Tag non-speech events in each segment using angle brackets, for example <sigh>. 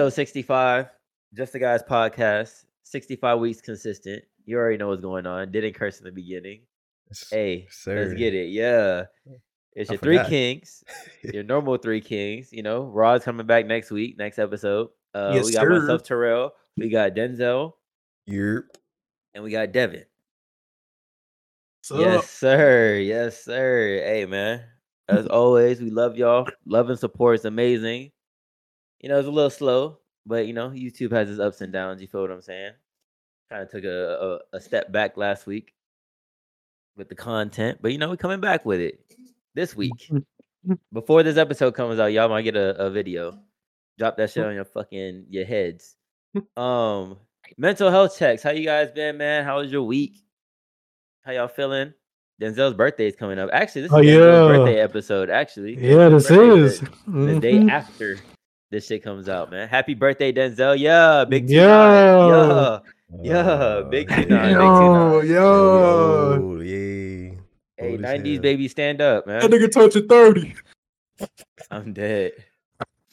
Episode 65, Just the Guys podcast. 65 weeks consistent. You already know what's going on. Didn't curse in the beginning. Hey, sir. let's get it. Yeah. It's I your three kings, <laughs> your normal three kings. You know, Rod's coming back next week, next episode. Uh, Yes, we got sir. myself, Terrell. We got Denzel, Yerp. and we got Devin. So Yes, sir. Yes, sir. Hey, man. As always, we love y'all. Love and support is amazing. You know, it's a little slow, but you know, YouTube has its ups and downs. You feel what I'm saying? Kind of took a, a a step back last week with the content, but you know, we're coming back with it this week. Before this episode comes out, y'all might get a, a video. Drop that shit on your fucking your heads. Um, mental health checks. How you guys been, man? How was your week? How y'all feeling? Denzel's birthday is coming up. Actually, this is Oh, Denzel's yeah. birthday episode. Actually, yeah, this is the, day Mhm. after this shit comes out, man. Happy birthday, Denzel! Yeah, big T9. Yeah. yeah, Yeah, big Uh, T9, big Yo, T9. yo, Oh, yay. Hey, Old '90s hell. baby, stand up, man. that man. nigga touching thirty. I'm dead.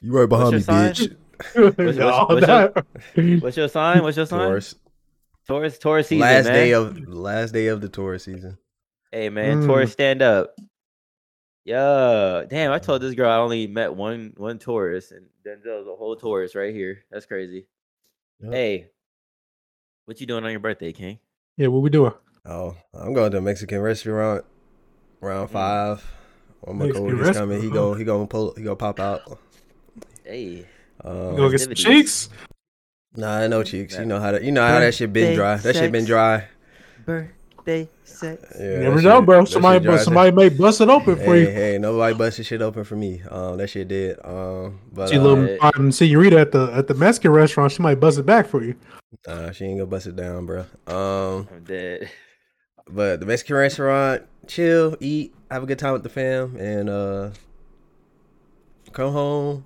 You right behind me, sign? bitch. what's- <laughs> Y'all, what's your- What's your sign? What's your sign? Taurus. Taurus. Taurus season, Last man. day of last day of the Taurus season. Hey man, Mm. Taurus stand up. Yeah. Damn, I told this girl I only met one one Taurus and Denzel's a whole Taurus right here. That's crazy. Yep. Hey, what you doing on your birthday, King? yeah, what we doing? Oh, I'm going to a Mexican restaurant around Mm. five. When my Mexican coworker's coming, he go he gonna pull he gonna pop out. Hey. Um, You gonna get some festivities. cheeks? Nah, no cheeks. That- You know how that you know how that shit been dry. That shit been dry. Birthday sex. Yeah, You that never shit- know, bro. Somebody, dry. somebody may bust it open for Hey, you. hey, nobody busted shit open for me. Um, that shit did. Um, but See, uh, little Alright. um, senorita at the at the Mexican restaurant, she might bust it back for you. nah, she ain't gonna bust it down, bro. Um, I'm dead. but the Mexican restaurant, chill, eat, have a good time with the fam, and uh, come home.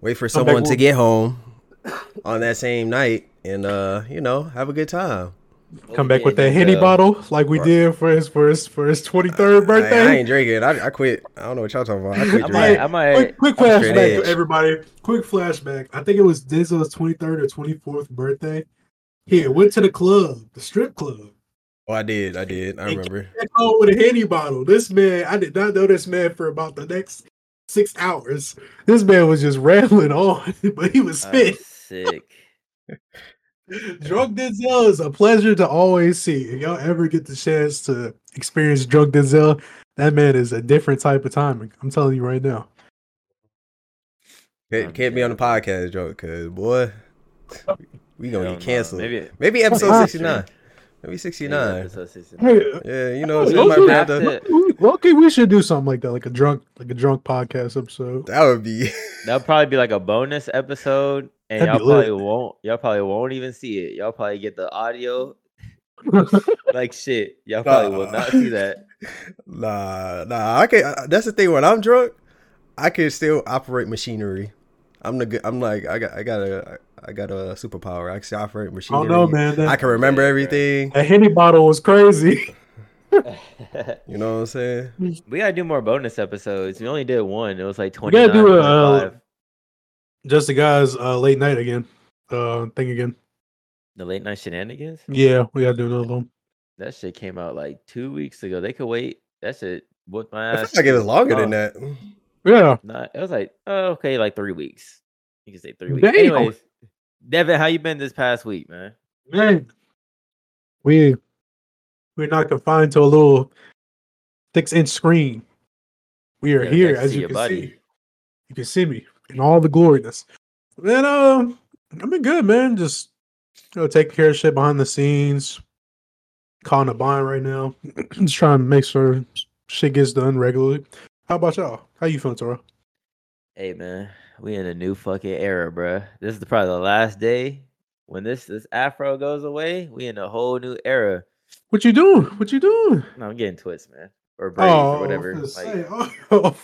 Wait for Come someone to get home on that same night, and uh, you know, have a good time. Come back with that henny Denzel. bottle like we Right. did for his for his for his twenty third I, birthday. I ain't drinking. I, I quit. I don't know what y'all talking about. I quit I drinking. might. I might. quick, quick I'm flashback to everybody. Quick flashback. I think it was Denzel's 23rd or 24th birthday. He went to the club, the strip club. Oh, I did. I did. I remember. Back home with a henny bottle. This man, I did not know this man for about the next six hours. This man was just rambling on, <laughs> but he was I'm spit. sick. Drunk Denzel is a pleasure to always see. If y'all ever get the chance to experience drunk Denzel, that man is a different type of timing. I'm telling you right now. Can't, oh, can't be on the podcast, joke, cause boy, we gonna Hell get no. canceled. Maybe. Maybe episode sixty nine. Maybe sixty maybe episode 69. Hey, Yeah, you know, Hey, somebody okay. might to- okay, we should do something like that, like a drunk, like a drunk podcast episode. that would be. That'll probably be like a bonus episode, and That'd y'all probably lit. won't. Y'all probably won't even see it. Y'all probably get the audio <laughs> like shit. Y'all probably will not see that. <laughs> nah, nah. I can. not That's the thing. When I'm drunk, I can still operate machinery. I'm the. good- I'm like. I got. I got a. I got a superpower. I can operate I machinery. don't know, man. That, I can remember Yeah, everything. that henny bottle was crazy. <laughs> You know what I'm saying? we gotta do more bonus episodes. We only did one. It was like We twenty gotta do a, uh, Just the guys, uh, late night again. Uh, thing again. the late night shenanigans. Yeah, we gotta do another one. That shit came out like two weeks ago. They could wait. That shit whooped my I ass. feel like it was longer than Oh. that. Yeah, Nah, it was like oh, okay, like three weeks. You can say three weeks. Damn. Anyways, Devin, how you been this past week, man? man. We we're not confined to a little six inch screen. We are Yeah, here, as you can buddy. see. You can see me in all the gloriness. Man, um, I've been good, man. Just you know, taking care of shit behind the scenes. Calling a bind right now. <clears throat> Just trying to make sure shit gets done regularly. How about y'all? How you feeling, Toro? Hey man, we in a new fucking era, bruh. This is probably the last day when this this afro goes away. We in a whole new era. What you doing? What you doing? No, I'm getting twists, man, or oh, braids or whatever. I'm Like, say, <laughs> oh,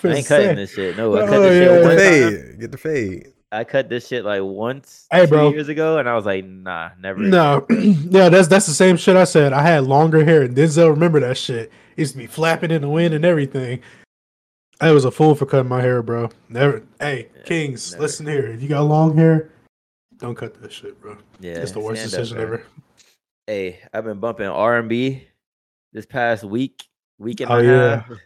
I'm I ain't cutting say. this shit. No, I Oh, cut this yeah, shit Get one the fade. Get the fade. I cut this shit like once, Hey, two bro. years ago, and I was like, nah, never. No, <clears throat> yeah, that's that's the same shit I said. I had longer hair, and Denzel remember that shit. It used to be flapping in the wind and everything. I was a fool for cutting my hair, bro. Never. Hey, Yeah, Kings, never. listen here. If you got long hair, Don't cut that shit, bro. Yeah, it's the worst stand up, decision ever. Hey, I've been bumping R and B this past week, week and Oh, a yeah. half.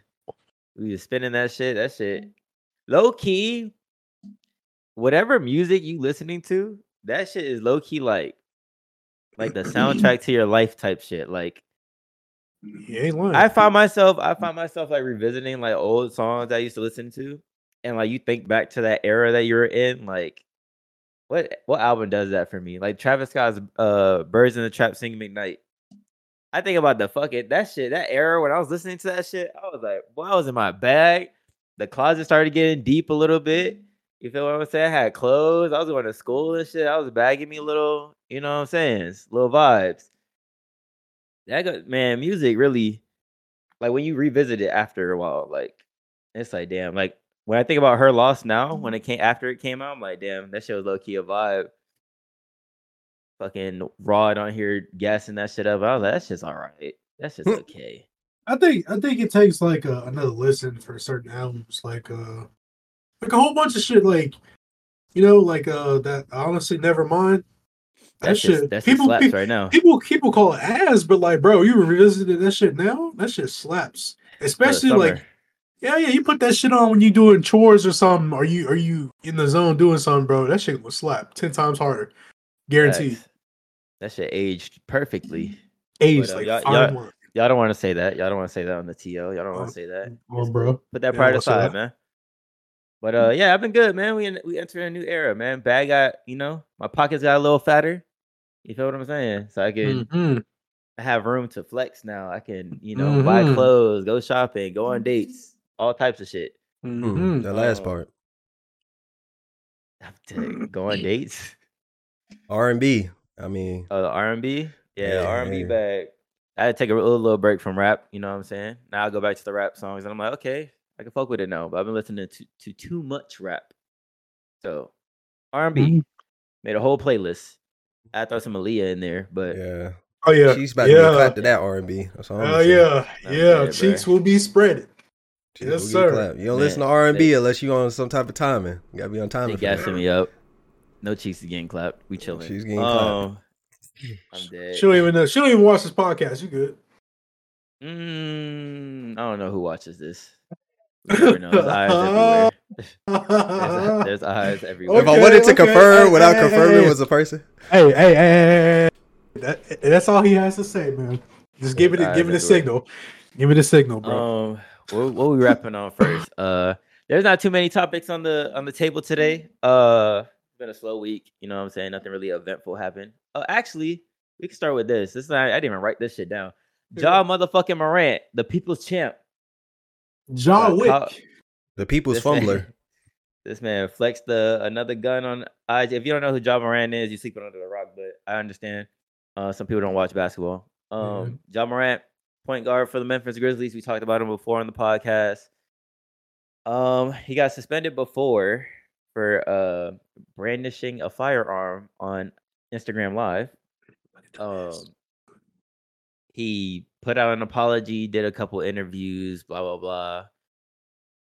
We was spinning that shit. That shit, low key. Whatever music you listening to, that shit is low key like, like the <clears throat> soundtrack to your life type shit. Like. I find myself, I find myself like revisiting like old songs I used to listen to, and like you think back to that era that you were in. Like, what what album does that for me? Like Travis Scott's uh "Birds in the Trap" singing McKnight. I think about the fucking that shit, that era when I was listening to that shit. I was like, boy, I was in my bag. The closet started getting deep a little bit. You feel what I'm saying? I had clothes. I was going to school and shit. I was bagging me a little, you know what I'm saying? It's little vibes. That go, man, music really like when you revisit it after a while, like it's like damn. Like when I think about her loss now, when mm-hmm. it came after it came out, I'm like, damn, that shit was low key a vibe. Fucking Rod on here gassing that shit up. I was like, that's just all right. That's just okay. I think I think it takes like a, another listen for certain albums, like uh, like a whole bunch of shit, like you know, like uh, that honestly, never mind. That That shit, shit, that shit people, slaps pe- right now. people, people call it ass, but like, bro, you revisited that shit now. That shit slaps, especially like, yeah, yeah, you put that shit on when you doing chores or something. Are you are you in the zone doing something, bro? That shit will slap ten times harder, guaranteed. That shit aged perfectly. Age But, uh, like y'all- fine y'all- Y'all don't want to say that. Y'all don't want to say that on the TO. Y'all don't want Oh, to say that. oh, It's bro. Put that Yeah, pride what's up? aside, man. But uh, yeah, I've been good, man. We in, we enter a new era, man. Bag got, you know, my pockets got a little fatter. You feel what I'm saying? So I can Mhm. I have room to flex now. I can, you know, buy Mhm. clothes, go shopping, go on dates, all types of shit. Hmm, Mhm. the last Oh. part. Go on <clears throat> dates. R and B. I mean, Oh, the R&B. Yeah, Yeah, R&B yeah. bag. I had to take a little, little break from rap. You know what I'm saying? Now I go back to the rap songs, and I'm like, okay, I can fuck with it now. But I've been listening to to too much rap. So R&B Mhm. made a whole playlist. I throw some Aaliyah in there, but yeah, Oh yeah, she's about to get yeah. clapped to that R and B. That's all Oh gonna yeah, I'm yeah. dead, Cheeks bruh. will be spreaded. She Yes, sir. clapped. You don't Man, listen to R and B they- unless you on some type of timing. You gotta be on they timing. for gassing me up. No cheeks is getting clapped. We chilling. She's getting clapped. Um, I'm dead. She don't even know. She don't even watch this podcast. You good? Mm, I don't know who watches this. <laughs> You never know. There's eyes everywhere. <laughs> There's, there's eyes everywhere. if I wanted to okay. confirm Hey, without hey, confirming hey. it was a person, hey, hey, hey, hey, hey. That, that's all he has to say, man. Just give it, There's give it a signal. Give it a signal, bro. Um, what, what we wrapping on first? <laughs> Uh, there's not too many topics on the on the table today. Uh, it's been a slow week. You know what I'm saying? Nothing really eventful happened. Oh, actually, we can start with this. This is not, I didn't even write this shit down. Ja motherfucking Morant, the people's champ. John uh, Wick. Kyle- the people's This man- fumbler. <laughs> This man flexed the another gun on IG. If you don't know who Ja Morant is, you're sleeping under the rock, but I understand. Uh, some people don't watch basketball. Um, Ja Morant, point guard for the Memphis Grizzlies. We talked about him before on the podcast. Um, he got suspended before for uh brandishing a firearm on Instagram Live. Um, he put out an apology, did a couple interviews, blah blah blah.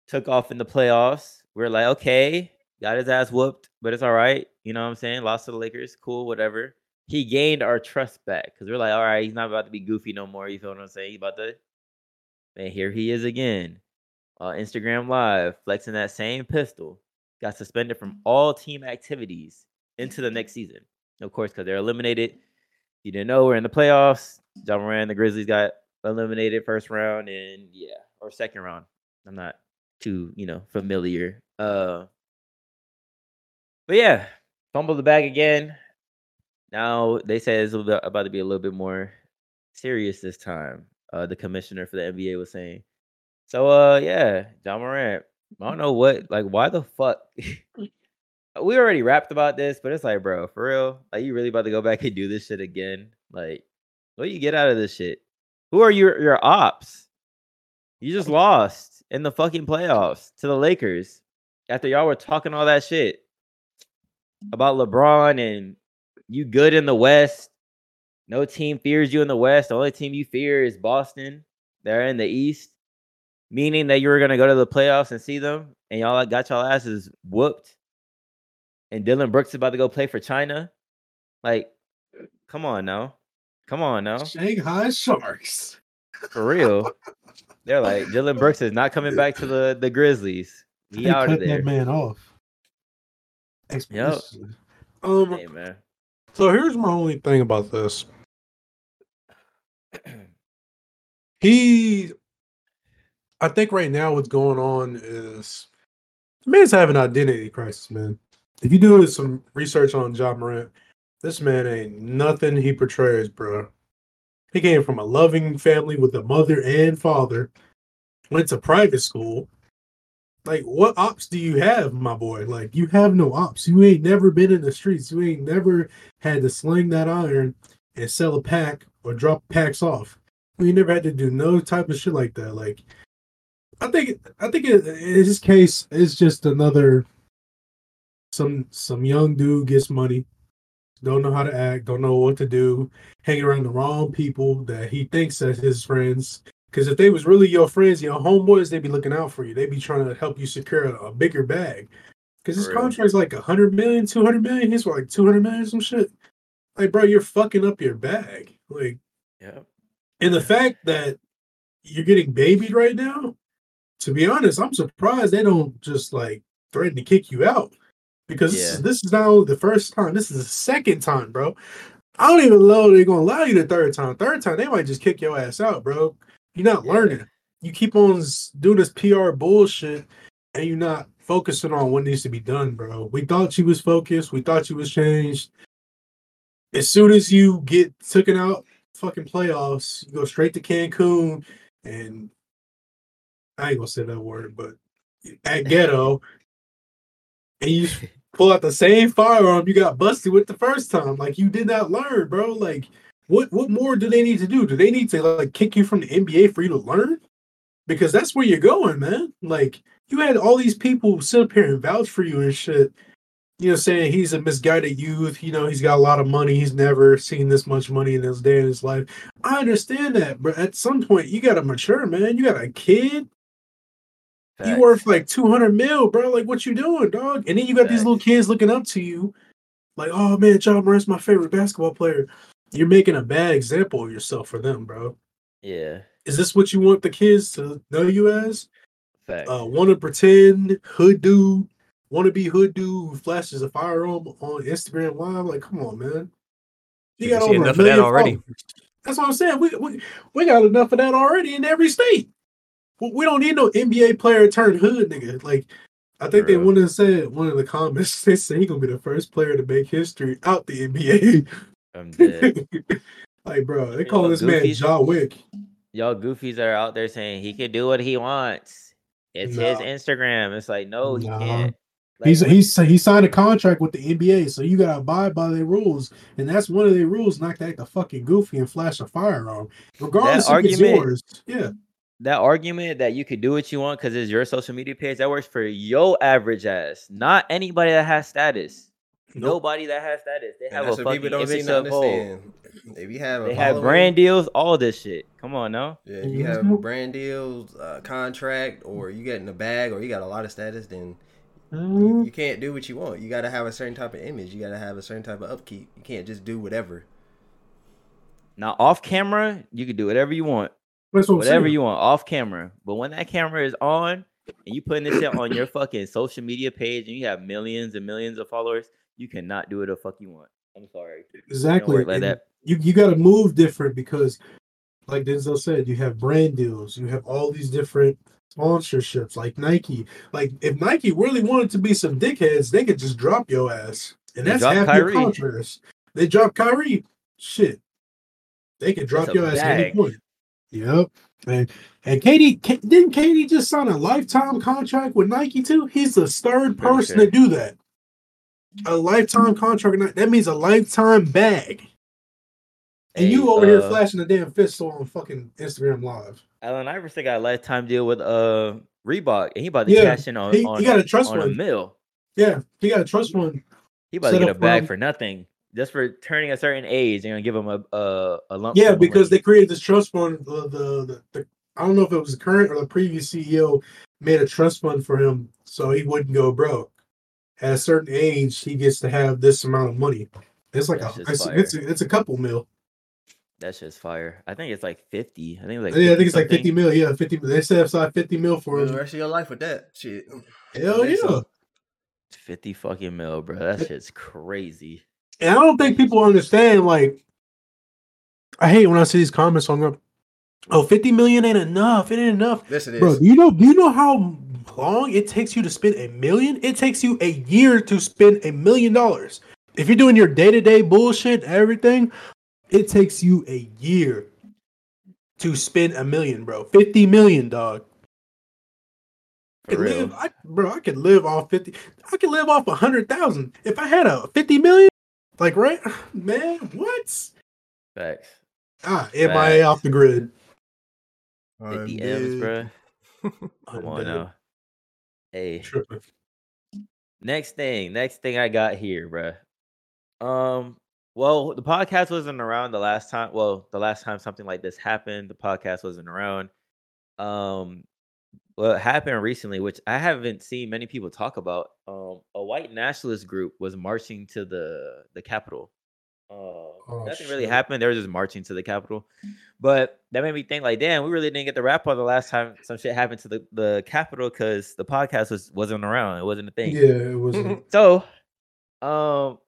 Took off in the playoffs. We are like, okay, got his ass whooped, but it's all right. You know what I'm saying? Lost to the Lakers, cool, whatever. He gained our trust back because we're like, all right, he's not about to be goofy no more. You feel what I'm saying? He's about to, man, here he is again. Uh, Instagram Live, flexing that same pistol. Got suspended from all team activities into the next season. Of course, because they're eliminated. You didn't know we're in the playoffs. Ja Morant, the Grizzlies got eliminated first round and yeah, or second round. I'm not too, you know, familiar. Uh but yeah, fumbled the bag again. Now they say it's about to be a little bit more serious this time. Uh the commissioner for the NBA was saying. So uh yeah, Ja Morant. I don't know what like why the fuck mm. <laughs> we already rapped about this, but it's like, bro, for real, like you really about to go back and do this shit again? Like, what do you get out of this shit? Who are your your ops? You just lost in the fucking playoffs to the Lakers after y'all were talking all that shit about LeBron and you good in the West. No team fears you in the West. The only team you fear is Boston. They're in the East, meaning that you were gonna go to the playoffs and see them, and y'all got y'all asses whooped and Dillon Brooks is about to go play for China. Like, come on now, come on now, Shanghai Sharks. for real. They're <laughs> like Dillon Brooks is not coming back to the the Grizzlies. He They out of cut there. that man off. Expeditiously. Um. Hey man. So here's my only thing about this. <clears throat> He, I think right now what's going on is the man's having an identity crisis, man. If you do some research on Ja Morant, this man ain't nothing he portrays, bro. He came from a loving family with a mother and father, went to private school. Like, what ops do you have, my boy? Like, you have no ops. You ain't never been in the streets. You ain't never had to sling that iron and sell a pack or drop packs off. You never had to do no type of shit like that. Like, I think, I think in his case, it's just another some some young dude gets money, don't know how to act, don't know what to do, hanging around the wrong people that he thinks as his friends. Because if they was really your friends, your homeboys, they'd be looking out for you. They'd be trying to help you secure a, a bigger bag. Because his For real. contract's like 100 million, 200 million. He's like 200 million, some shit. Like, bro, you're fucking up your bag. Like, Yeah. and the fact that you're getting babied right now, to be honest, I'm surprised they don't just like threaten to kick you out. Because this, Yeah. is, this is not only the first time, this is the second time, bro. I don't even know they're gonna allow you the third time. Third time, they might just kick your ass out, bro. You're not Yeah. learning. You keep on doing this PR bullshit and you're not focusing on what needs to be done, bro. We thought you was focused, we thought you was changed. As soon as you get taken out fucking playoffs, you go straight to Cancun and I ain't gonna say that word, but at <laughs> ghetto, and you pull out the same firearm you got busted with the first time. Like you did not learn, bro. Like what what more do they need to do? Do they need to like kick you from the NBA for you to learn? Because that's where you're going, man. Like you had all these people sit up here and vouch for you and shit. You know, saying he's a misguided youth. You know, he's got a lot of money. He's never seen this much money in his day in his life. I understand that, but at some point you gotta mature, man. You got a kid. You worth like 200 mil, bro. Like, what you doing, dog? And then you got these little kids looking up to you, like, oh man, Ja Morant's my favorite basketball player. You're making a bad example of yourself for them, bro. Yeah. Is this what you want the kids to know you as? Facts. Uh, want to pretend hood dude, want to be hood dude who flashes a firearm on Instagram Live? Like, come on, man. You got over enough of that already. followers. That's what I'm saying. We, we we got enough of that already in every state. We we don't need no NBA player turned hood nigga. Like, I think For they real. wanted to say one of the comments. <laughs> They say he gonna be the first player to make history out the NBA. I'm <laughs> dead. like, bro, they You call know, this man goofies- John Wick. Y'all goofies are out there saying he can do what he wants. It's his Instagram. It's like, no, he No. can't. Like, He's what- he's he signed a contract with the NBA, so you gotta abide by their rules, and that's one of their rules, not to act a fucking goofy and flash a firearm, regardless if it's yours. Yeah, that argument that you could do what you want because it's your social media page that works for your average ass, not anybody that has status. Nope. Nobody that has status. They have a that's what fucking people don't seem image to to understand. If you have a They have brand deals, all this shit. Come on now. Yeah, if you have Mhm. brand deals, uh, contract, or you get in the bag, or you got a lot of status, then you, Mhm. you can't do what you want. You got to have a certain type of image. You got to have a certain type of upkeep. You can't just do whatever. Now off camera, you can do whatever you want, That's what I'm whatever you want off camera. But when that camera is on and you putting this shit on your <coughs> fucking social media page and you have millions and millions of followers, you cannot do what the fuck you want. I'm sorry. Exactly like that. You you got to move different because, like Denzel said, you have brand deals. You have all these different sponsorships, like Nike. Like if Nike really wanted to be some dickheads, they could just drop your ass, and that's half Kyrie. your contracts. They drop Kyrie. Shit, they could drop your ass at any point. Yep. And and KD Ka- didn't KD just sign a lifetime contract with Nike too? He's the third person sure. to do that. A lifetime contract. That means a lifetime bag. And you Hey, over here uh, flashing the damn fist on fucking Instagram Live. Allen Iverson got a lifetime deal with uh Reebok, and he about to Yeah, cash in on, he- he got a trust on a fund. mill. Yeah, he got a trust fund. He about set to get a bag for nothing, just for turning a certain age. They're gonna give him a a, a lump. Yeah, sum of because they created this trust fund. The, the, the, the I don't know if it was the current or the previous CEO made a trust fund for him so he wouldn't go broke. at a certain age he gets to have this amount of money. It's like That's a it's, it's, a, it's a couple mil. That's just fire. I think it's like fifty. I think it's like yeah, I think it's like 50 mil. Yeah, fifty. They set aside fifty mil for For the rest of your life with that shit. Hell yeah. so. 50 fucking mil, bro. That shit's crazy. And I don't think people understand. Like, I hate when I see these comments on, the, "Oh, 50 million ain't enough. It ain't enough." Yes, it is. Bro, do you know? Do you know how long it takes you to spend a million? It takes you a year to spend a million dollars. If you're doing your day to day bullshit, everything, it takes you a year to spend a million, bro. 50 million, dog. Real. live, I, bro, I could live off 50. I could live off a 100,000. If I had a 50 million, like, right? <sighs> Man, what? Facts. Ah, am Facts. off the grid. 50 I'm M's, dead. bro. <laughs> Come I'm on dead. now. Hey, Tripping. next thing, next thing I got here, bro. Um, well, the podcast wasn't around the last time. Well, the last time something like this happened, the podcast wasn't around. Um, what happened recently, which I haven't seen many people talk about, um, a white nationalist group was marching to the the Capitol. Uh, Oh, nothing really happened. They were just marching to the Capitol, but that made me think like, damn, we really didn't get the wrap on the last time some shit happened to the the Capitol because the podcast was wasn't around. It wasn't a thing. Yeah, it wasn't. <laughs> So, um,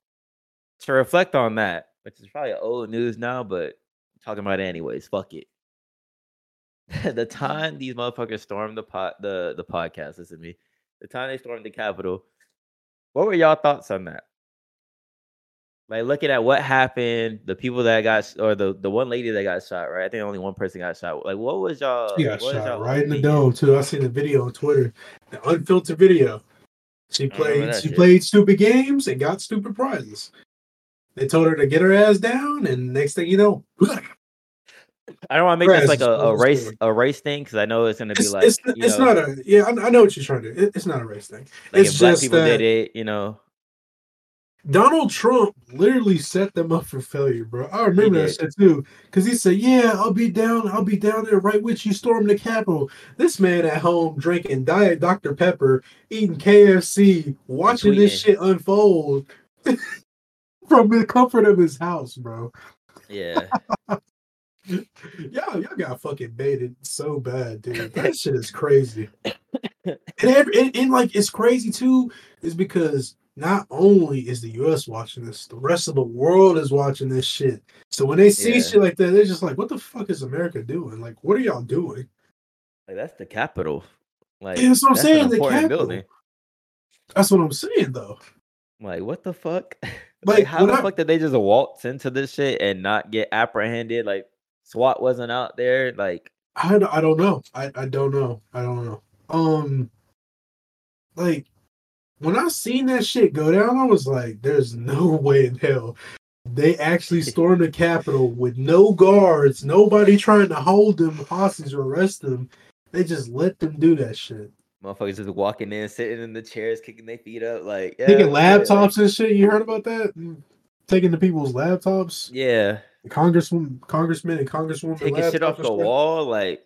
to reflect on that, which is probably old news now, but I'm talking about it anyways. Fuck it. <laughs> the time these motherfuckers stormed the pot, the the podcast, listen to me. The time they stormed the Capitol, what were y'all thoughts on that? Like looking at what happened, the people that got, or the the one lady that got shot, right? I think only one person got shot. Like, what was y'all? She got what was shot y'all right in the dome too. I seen the video on Twitter, the unfiltered video. She played. She shit. played stupid games and got stupid prizes. They told her to get her ass down, and next thing you know, <laughs> I don't want to make this like a, a race a race thing because I know it's gonna be it's, like it's, it's know, not a yeah. I, I know what you're trying to. do. It, it's not a race thing. like it's if black just people did it, you know. Donald Trump literally set them up for failure, bro. I remember that shit too, because he said, "Yeah, I'll be down. I'll be down there right with you, storm the Capitol." This man at home drinking Diet Dr Pepper, eating KFC, watching this shit unfold <laughs> from the comfort of his house, bro. Yeah, <laughs> Y'all, y'all got fucking baited so bad, dude. <laughs> That shit is crazy. And, every, and, and like it's crazy too, is because not only is the US watching this, the rest of the world is watching this shit. So when they see Yeah. shit like that, they're just like, what the fuck is America doing? Like, what are y'all doing? like that's the capital. Like Yeah, that's what I'm an saying, the important Capitol. That's what I'm saying though. Like what the fuck? <laughs> Like, like how the I- fuck did they just waltz into this shit and not get apprehended? Like SWAT wasn't out there. Like I, don't- I don't know. I, I don't know. I don't know. Um, like when I seen that shit go down, I was like, "There's <laughs> no way in hell they actually <laughs> stormed the Capitol with no guards, nobody trying to hold them hostage or arrest them. They just let them do that shit, motherfuckers just walking in, sitting in the chairs, kicking their feet up. Like yeah, taking like- laptops and shit. You heard about that? Mm, Taking the people's laptops, yeah, congresswoman, congressman, and congresswoman taking shit off the wall. Like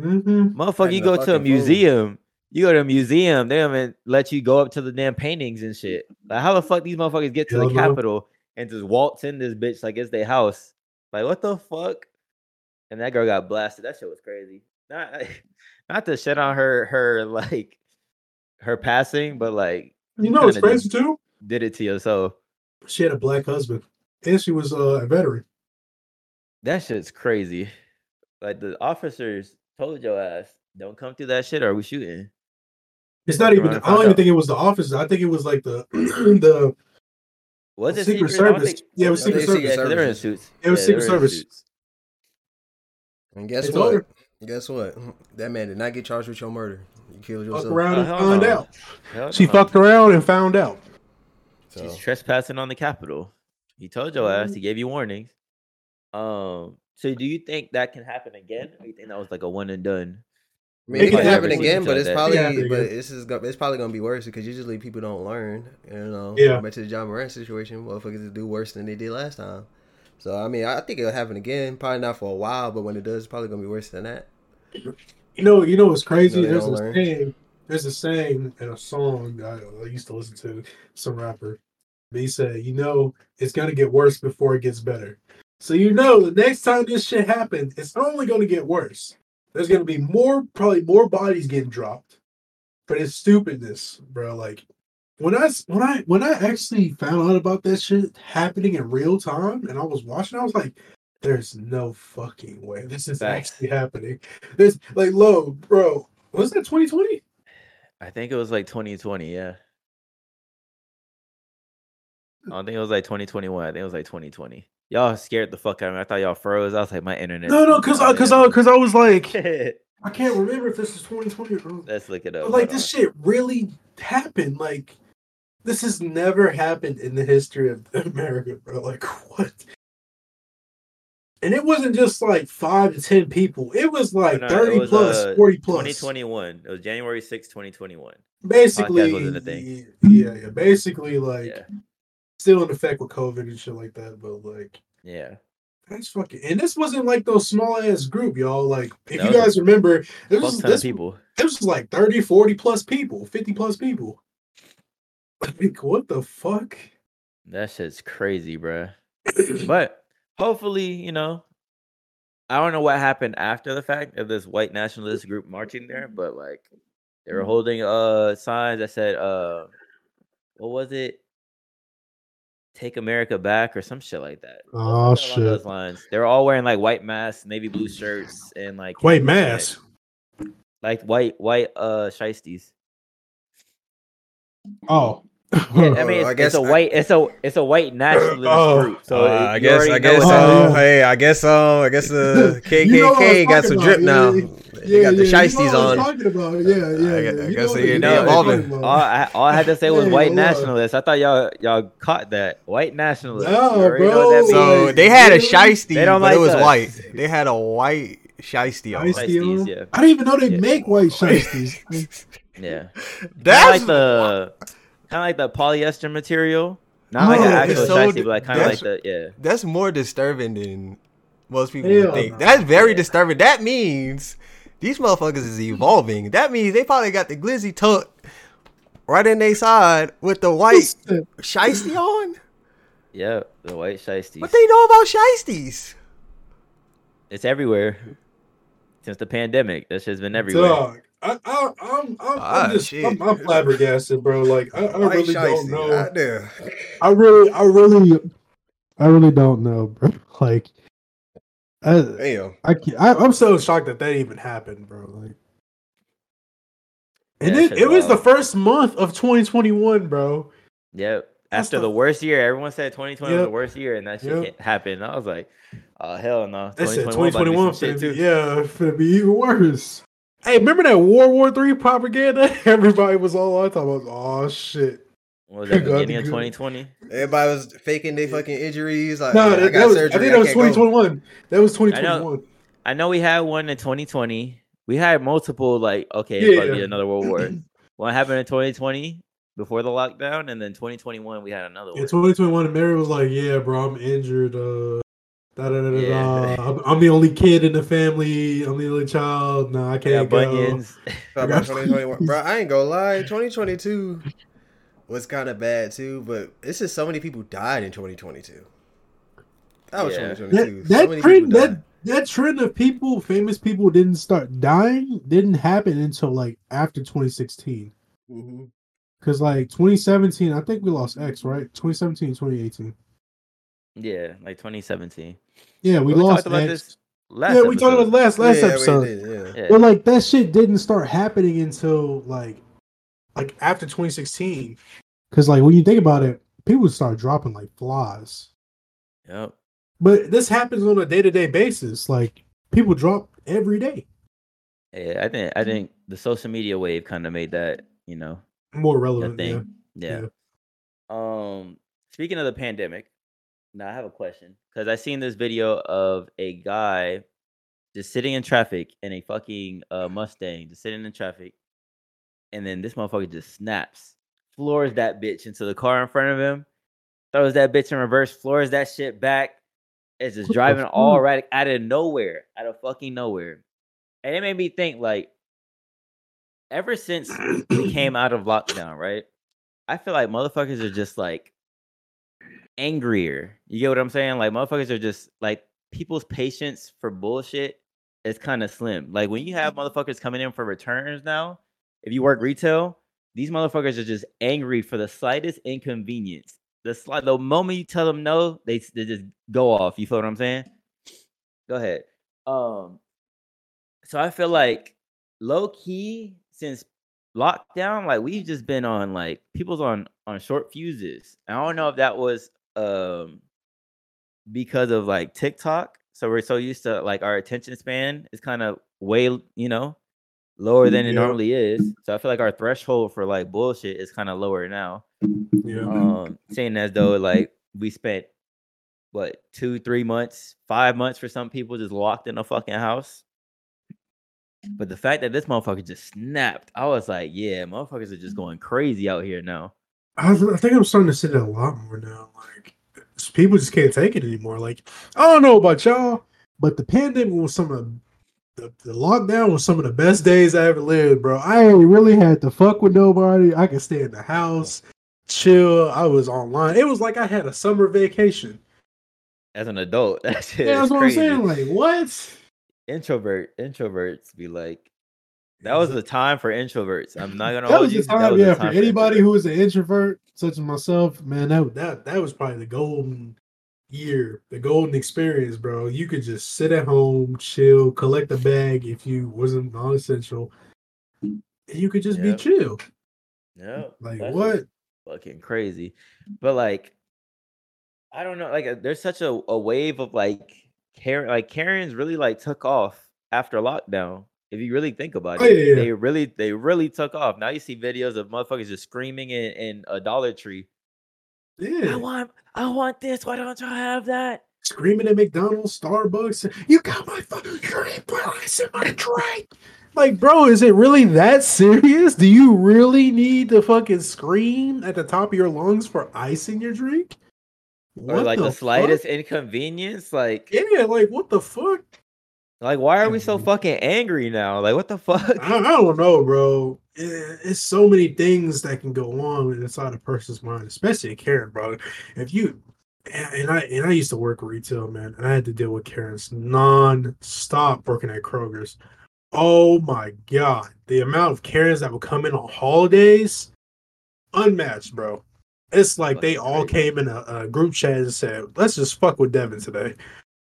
Mm-hmm. motherfucker, Hiding you go to a fucking food. museum. You go to a museum, they don't even let you go up to the damn paintings and shit. Like, how the fuck these motherfuckers get to Hell the no. Capitol and just waltz in this bitch like it's their house? Like, what the fuck? And that girl got blasted. That shit was crazy. Not, <laughs> not to shit on her, her <laughs> like her passing, but like You know it's kinda crazy just too? did it to yourself. She had a black husband, and she was uh, a veteran. That shit's crazy. Like the officers told your ass, don't come through that shit or we shooting. It's not even. I don't even out. think it was the officers. I think it was like the <clears throat> the. Was it Secret secret, I don't Service. think- Yeah, it was I Secret yeah, 'cause Service. they were in suits. It was Yeah, Secret they were in Service. suits. And guess They told what? her. Guess what? <laughs> That man did not get charged with your murder. You killed Fuck yourself. around Oh, and hell found no. out. Hell She no. fucked around and found out. So, She's trespassing on the Capitol. He told your ass. Mm-hmm. He gave you warnings. Um. So, do you think that can happen again? Or you think that was like a one and done? I mean, It it can can happen happen again, but it's that. probably, It can happen but this is go- it's probably gonna be worse because usually people don't learn. You know, Yeah. Back to the Ja Morant situation, motherfuckers do worse than they did last time. So I mean, I think it'll happen again. Probably not for a while, but when it does, it's probably gonna be worse than that. You know. You know what's crazy? No, they There's a learn. saying. there's a saying in a song I, I used to listen to some rapper. But he said, you know, it's gonna get worse before it gets better. So you know the next time this shit happens, it's only gonna get worse. There's gonna be more, probably more bodies getting dropped for this stupidness, bro. Like when I when I when I actually found out about that shit happening in real time, and I was watching, I was like, "There's no fucking way this is actually happening." There's like, low, bro. Was that 2020? I think it was like 2020. Yeah. I don't think it was like 2021. I think it was like 2020. Y'all scared the fuck out of me. I thought y'all froze. I was like, my internet. No, no, because I because I because I was like, <laughs> I can't remember if this is 2020 or Let's look it up. But like hold this on. shit really happened. Like this has never happened in the history of <laughs> America, bro. Like what? And it wasn't just like five to ten people. It was like no, it thirty was, plus, uh, forty plus. 2021. It was January 6, 2021. Basically, wasn't a thing. yeah, yeah. Basically, like Yeah. Still in effect with COVID and shit like that. But like Yeah. that's fucking. And this wasn't like those small ass group, y'all. Like if No, you guys remember, it was this. people. It was like 30, 40 plus people, 50 plus people. <laughs> Like, what the fuck? That shit's crazy, bruh. <clears throat> But hopefully, you know, I don't know what happened after the fact of this white nationalist group marching there, but like they were holding uh signs that said uh what was it? Take America back or some shit like that. Oh, along shit. Those lines. They're all wearing like white masks, navy blue shirts, and like white masks. and, like white white uh shiesties. Oh. Yeah, <laughs> I mean, Oh, I it's, guess it's a I- white, it's a, it's a white <laughs> nationalist Oh. group. So Uh, I guess, I guess, what so. that um, is. hey, I guess, um, I guess the <laughs> You know what I was KKK got some drip yeah, now. Yeah. They got the you know shiesties what I was on. talking about. Yeah, yeah. I yeah. I guess they- what- they you know what I'm evolving. all. I, all I had to say was Hey, white nationalists. I thought y'all y'all caught that white nationalists. No, already know what bro, that means. So they had a really? shiesty, They don't but it like was us. white. They had a white shiesty on. Shiesty Shiesties, yeah. I didn't even know they Yeah. make white shiesties. <laughs> yeah, That's like the kind of like the polyester material, not like Oh, an actual so shiesty, di- but like kind of like that's- the yeah. that's more disturbing than most people Hell would think. no. That's very Yeah. disturbing. That means these motherfuckers is evolving. That means they probably got the glizzy tucked right in their side with the white shiesty on. Yeah, the white shiesties. What they know about shiesties? It's everywhere since the pandemic. That shit's been everywhere. Dog. I, I, I'm, I'm, Ah, I'm just. I'm, I'm flabbergasted, bro. Like, I, I really don't know. I really, I really, I really don't know, bro. <laughs> Like, I, Damn. I, can't, I I'm so shocked that that even happened, bro. Like, and Yeah, it, it was the uh, first month of 2021, bro. Yep. That's After the- the worst year, everyone said 2020 was the worst year, and that shit Yep. can't. I was like, oh hell no. They said 2021 2021 about to be some finna shit be, too. yeah, finna be even worse. Hey, remember that World War Three propaganda? <laughs> Everybody was all on talking about. Oh shit! What was that God, beginning of 2020? Everybody was faking their fucking injuries. Like, No, that, I got that was, surgery. I think that was can't go." 2021. That was I know. 2021. I know we had one in 2020. We had multiple like okay, Yeah, it's about to be another world war. <clears throat> one happened in 2020 before the lockdown, and then 2021 we had another Yeah, one. 2021, and Mary was like, "Yeah, bro, I'm injured. Uh, da da da da. Yeah. <laughs> I'm, I'm the only kid in the family. I'm the only child. No, I I can't go." bunions. Talk <laughs> 2021. Bro, I ain't gonna lie. 2022 was kind of bad too, but it's just so many people died in 2022. That was Yeah. 2022. That, so that many trend, that that trend of people, famous people, didn't start dying. Didn't happen until like after 2016. Mhm. Because like 2017, I think we lost X, right? 2017, 2018. Yeah, like 2017. Yeah, we, But we lost talked about X. this last. yeah, we talked about episode. last last yeah, we episode. did, yeah. Yeah. But like that shit didn't start happening until like like after 2016. Cause like when you think about it, people start dropping like flies. Yep. But this happens on a day to day basis. Like people drop every day. Yeah, I think I think the social media wave kind of made that you know More relevant. Yeah. thing. Yeah. Um, speaking of the pandemic, now I have a question because I seen this video of a guy just sitting in traffic in a fucking uh, Mustang, just sitting in traffic, and then this motherfucker just snaps, floors that bitch into the car in front of him, throws that bitch in reverse, floors that shit back. It's just What driving all right out of nowhere, out of fucking nowhere, and it made me think like ever since we came out of lockdown, right? I feel like motherfuckers are just like angrier. You get what I'm saying? Like motherfuckers are just like people's patience for bullshit is kind of slim. Like when you have motherfuckers coming in for returns now, if you work retail, these motherfuckers are just angry for the slightest inconvenience. The slight, the moment you tell them no, they they just go off. You feel what I'm saying? Go ahead. Um, so I feel like low key since lockdown, like we've just been on like people's on on short fuses. I don't know if that was um because of like TikTok. So we're so used to like our attention span is kind of way, you know, lower than it Yeah. normally is. So I feel like our threshold for like bullshit is kind of lower now. Yeah. Um, saying as though like we spent what two, three months, five months for some people just locked in a fucking house. But the fact that this motherfucker just snapped, I was like, yeah, motherfuckers are just going crazy out here now. I, I think I'm starting to see that a lot more now. Like people just can't take it anymore. Like I don't know about y'all, but the pandemic was some of the, the lockdown was some of the best days I ever lived, bro. I ain't really had to fuck with nobody. I could stay in the house, chill. I was online. It was like I had a summer vacation. As an adult, <laughs> that shit Yeah, that's what crazy. I'm saying. Like what? Introvert, introverts be like, that was the time for introverts. I'm not gonna that was the that time, was the yeah, for time anybody who is an introvert, such as myself, man, that that that was probably the golden year, the golden experience, bro. You could just sit at home, chill, collect a bag if you wasn't non-essential, you could just Yep. be chill. Yeah, Like what? fucking crazy. But like, I don't know. Like, uh, there's such a, a wave of like Karen. Like Karens really like took off after lockdown. If you really think about Oh, it, yeah, yeah. they really they really took off. Now you see videos of motherfuckers just screaming in, in a Dollar Tree. I want I want this. Why don't y'all have that? screaming at McDonald's, Starbucks. You got my fucking ice in my drink. Like, bro, is it really that serious? Do you really need to fucking scream at the top of your lungs for ice in your drink? or like the, fuck? slightest inconvenience. Like, Yeah, like what the fuck? like why are we so Mhm. fucking angry now? Like, what the fuck? I, I don't know, bro. Eh, It's so many things that can go on inside a person's mind, especially a Karen, bro. If you and I and I used to work retail, man, and I had to deal with Karens non-stop working at Kroger's. Oh my god, the amount of Karens that would come in on holidays, unmatched, bro. It's like they Fucking all crazy. came in a, a group chat and said, "Let's just fuck with Devin today."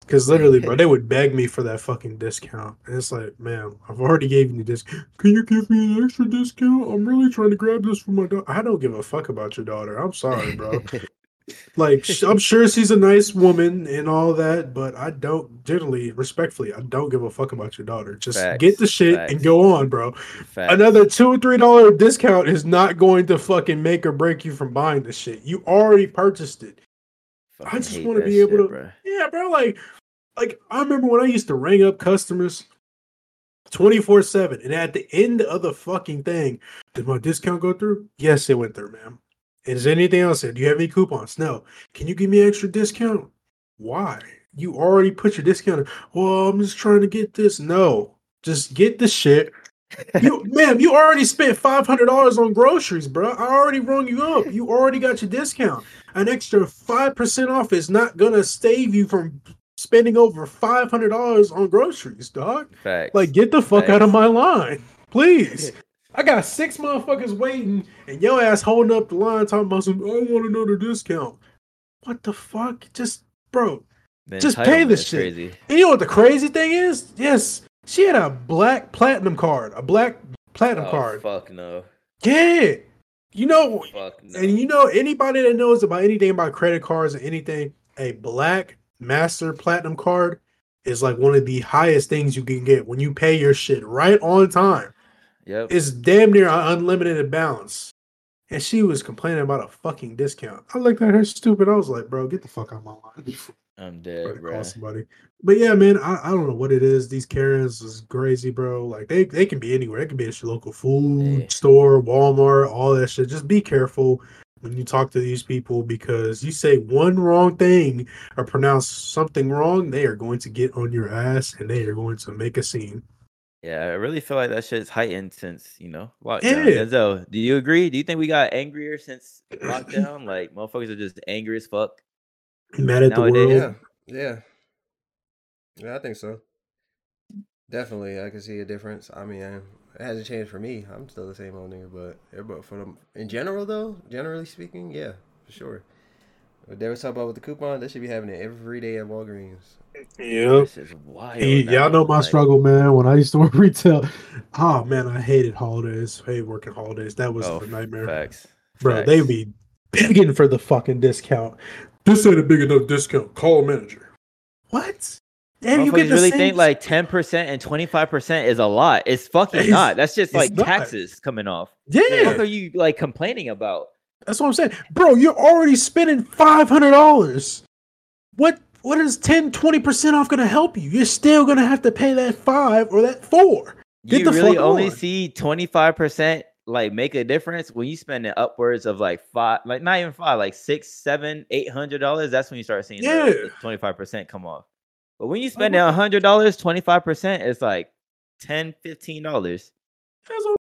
Because literally, bro, they would beg me for that fucking discount. And it's like, man, I've already gave you the discount. Can you give me an extra discount? I'm really trying to grab this for my daughter. I don't give a fuck about your daughter. I'm sorry, bro. <laughs> like, I'm sure she's a nice woman and all that, but I don't, generally, respectfully, I don't give a fuck about your daughter. Just Facts, get the shit and go on, bro. Facts. Another two or three dollar discount is not going to fucking make or break you from buying this shit. You already purchased it. Fucking just wanna be able shit, to- bruh. Yeah, bro. Like, like I remember when I used to ring up customers twenty four seven, and at the end of the fucking thing, did my discount go through? Yes, it went through, ma'am. Is there anything else? there? Do you have any coupons? No. Can you give me an extra discount? Why? You already put your discount. in. Well, I'm just trying to get this. No, just get the shit. You, <laughs> ma'am, you already spent five hundred dollars on groceries, bro. I already rung you up. You already got your discount. An extra five percent off is not gonna save you from spending over five hundred dollars on groceries, dog. Facts. Like, get the fuck out of my line, please. <laughs> I got six motherfuckers waiting, and your ass holding up the line talking about some. I want another discount. What the fuck? Just, bro. The just pay this shit. Crazy. And you know what the crazy thing is? Yes, she had a black platinum card, a black platinum Oh, card. fuck no. Yeah, you know, Fuck no. and you know anybody that knows about anything about credit cards or anything, a black master platinum card is like one of the highest things you can get when you pay your shit right on time. Yep. It's damn near an unlimited balance. And she was complaining about a fucking discount. I looked at her stupid. I was like, bro, get the fuck out of my line. <laughs> I'm dead, to call somebody. But yeah, man, I, I don't know what it is. These Karens is crazy, bro. Like they, they can be anywhere. It can be at your local food Yeah. store, Walmart, all that shit. Just be careful when you talk to these people because you say one wrong thing or pronounce something wrong, they are going to get on your ass and they are going to make a scene. Yeah, I really feel like that shit's heightened since you know lockdown. Yeah. Do you agree? Do you think we got angrier since <clears throat> lockdown? like motherfuckers are just angry as fuck. Mad at the world. Yeah, yeah, yeah. I think so. Definitely, I can see a difference. I mean, it hasn't changed for me. I'm still the same old nigga, but everybody for them in general, though, generally speaking, yeah, for sure. What they was talking about with the coupon, they should be having it every day at Walgreens. Yep. This is wild. Hey, y'all know my Like, struggle, man. When I used to <laughs> work retail, oh man, I hated holidays. I hated working holidays. That was Oh, a nightmare, Facts, bro. facts. They be begging for the fucking discount. This ain't a big enough discount. Call a manager. What? Damn, you Motherfuckers get really same- think like ten percent and twenty five percent is a lot. It's fucking It's- not. That's just like not. taxes coming off. yeah. What are you like complaining about? That's what I'm saying. Bro, you're already spending five hundred dollars. What what is 10, 20% off gonna help you? You're still gonna have to pay that five or that four. Get you the really fuck only on. see 25% like make a difference when you spend it upwards of like five like not even five like six seven eight hundred dollars that's when you start seeing Yeah. 25% come off but when you spend a oh. hundred dollars 25% it's like 10 15 dollars That's what.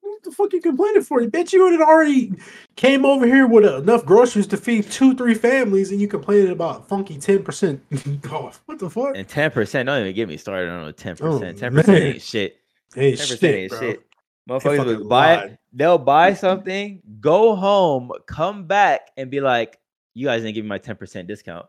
What the fuck you complaining for? You bet you already came over here with enough groceries to feed two, three families, and you complaining about funky ten percent <laughs> off. What the fuck? and 10% don't even get me started on the 10% Oh, 10% ain't shit 10% shit, ain't bro. shit motherfuckers would buy lied. they'll buy <laughs> something go home come back and be like you guys didn't give me my 10% discount.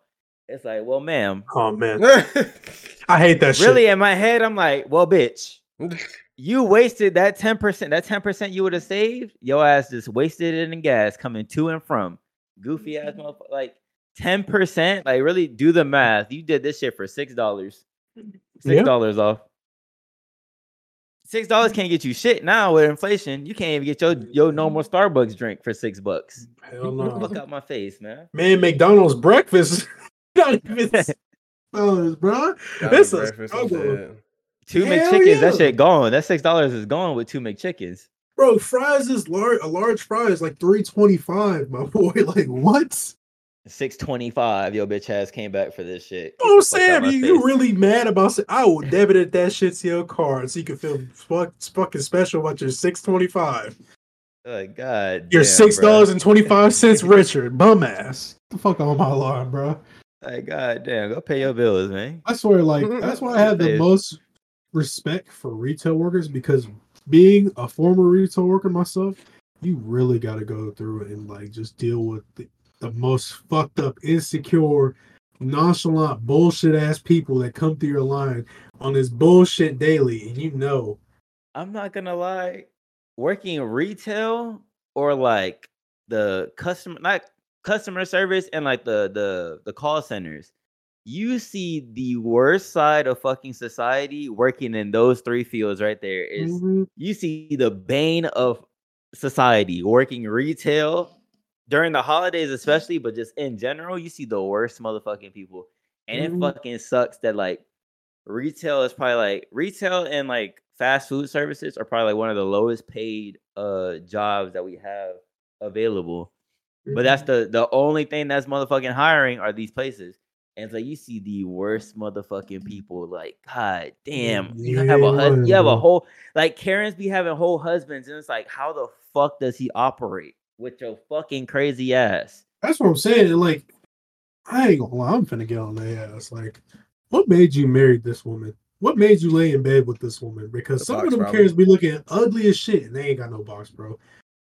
It's like well ma'am. Oh man, <laughs> I hate that shit. really in my head i'm like well bitch <laughs> you wasted that 10% that 10% you would have saved your ass just wasted it in gas coming to and from. Goofy ass mm-hmm. motherfucker like 10% like really do the math. You did this shit for six dollars. Six Yeah. dollars off six dollars can't get you shit now with inflation you can't even get your your normal starbucks drink for six bucks Hell no. fuck out my face man Man, McDonald's breakfast. <laughs> not even dollars, bro. <laughs> It's a struggle. two Hell mcchickens that shit gone that six dollars is gone with two mcchickens Bro, fries is large. A large fry is like three twenty five, my <laughs> boy. Like what? 625 your bitch ass came back for this shit Oh, Get the fuck out Sam, you, you really mad about? Sa- I will debit that shit to your card so you can feel fuck, fucking special about your six twenty five. oh, god You're damn, six bruh. dollars and twenty five cents <laughs> richer, bum ass. Get the fuck on my line, bro. Like, god damn go pay your bills man I swear, like <laughs> that's why I have the most respect for retail workers because being a former retail worker myself, you really got to go through and like just deal with the, the most fucked up, insecure, nonchalant, bullshit ass people that come through your line on this bullshit daily, and you know, i'm not gonna lie working retail or like the customer not customer service and like the the the call centers you see the worst side of fucking society working in those three fields right there is Mhm. you see the bane of society working retail during the holidays especially but just in general you see the worst motherfucking people and Mhm. it fucking sucks that like retail is probably like retail and like fast food services are probably like one of the lowest paid uh jobs that we have available but that's the the only thing that's motherfucking hiring are these places and it's like you see the worst motherfucking people like god damn you have a hus- you have a whole like karens be having whole husbands and it's like how the fuck does he operate with your fucking crazy ass that's what I'm saying. Like, I ain't gonna lie, I'm finna get on their ass. Like, what made you marry this woman? What made you lay in bed with this woman? Because The some box of them problem. Karens be looking ugly as shit, and they ain't got no box, bro.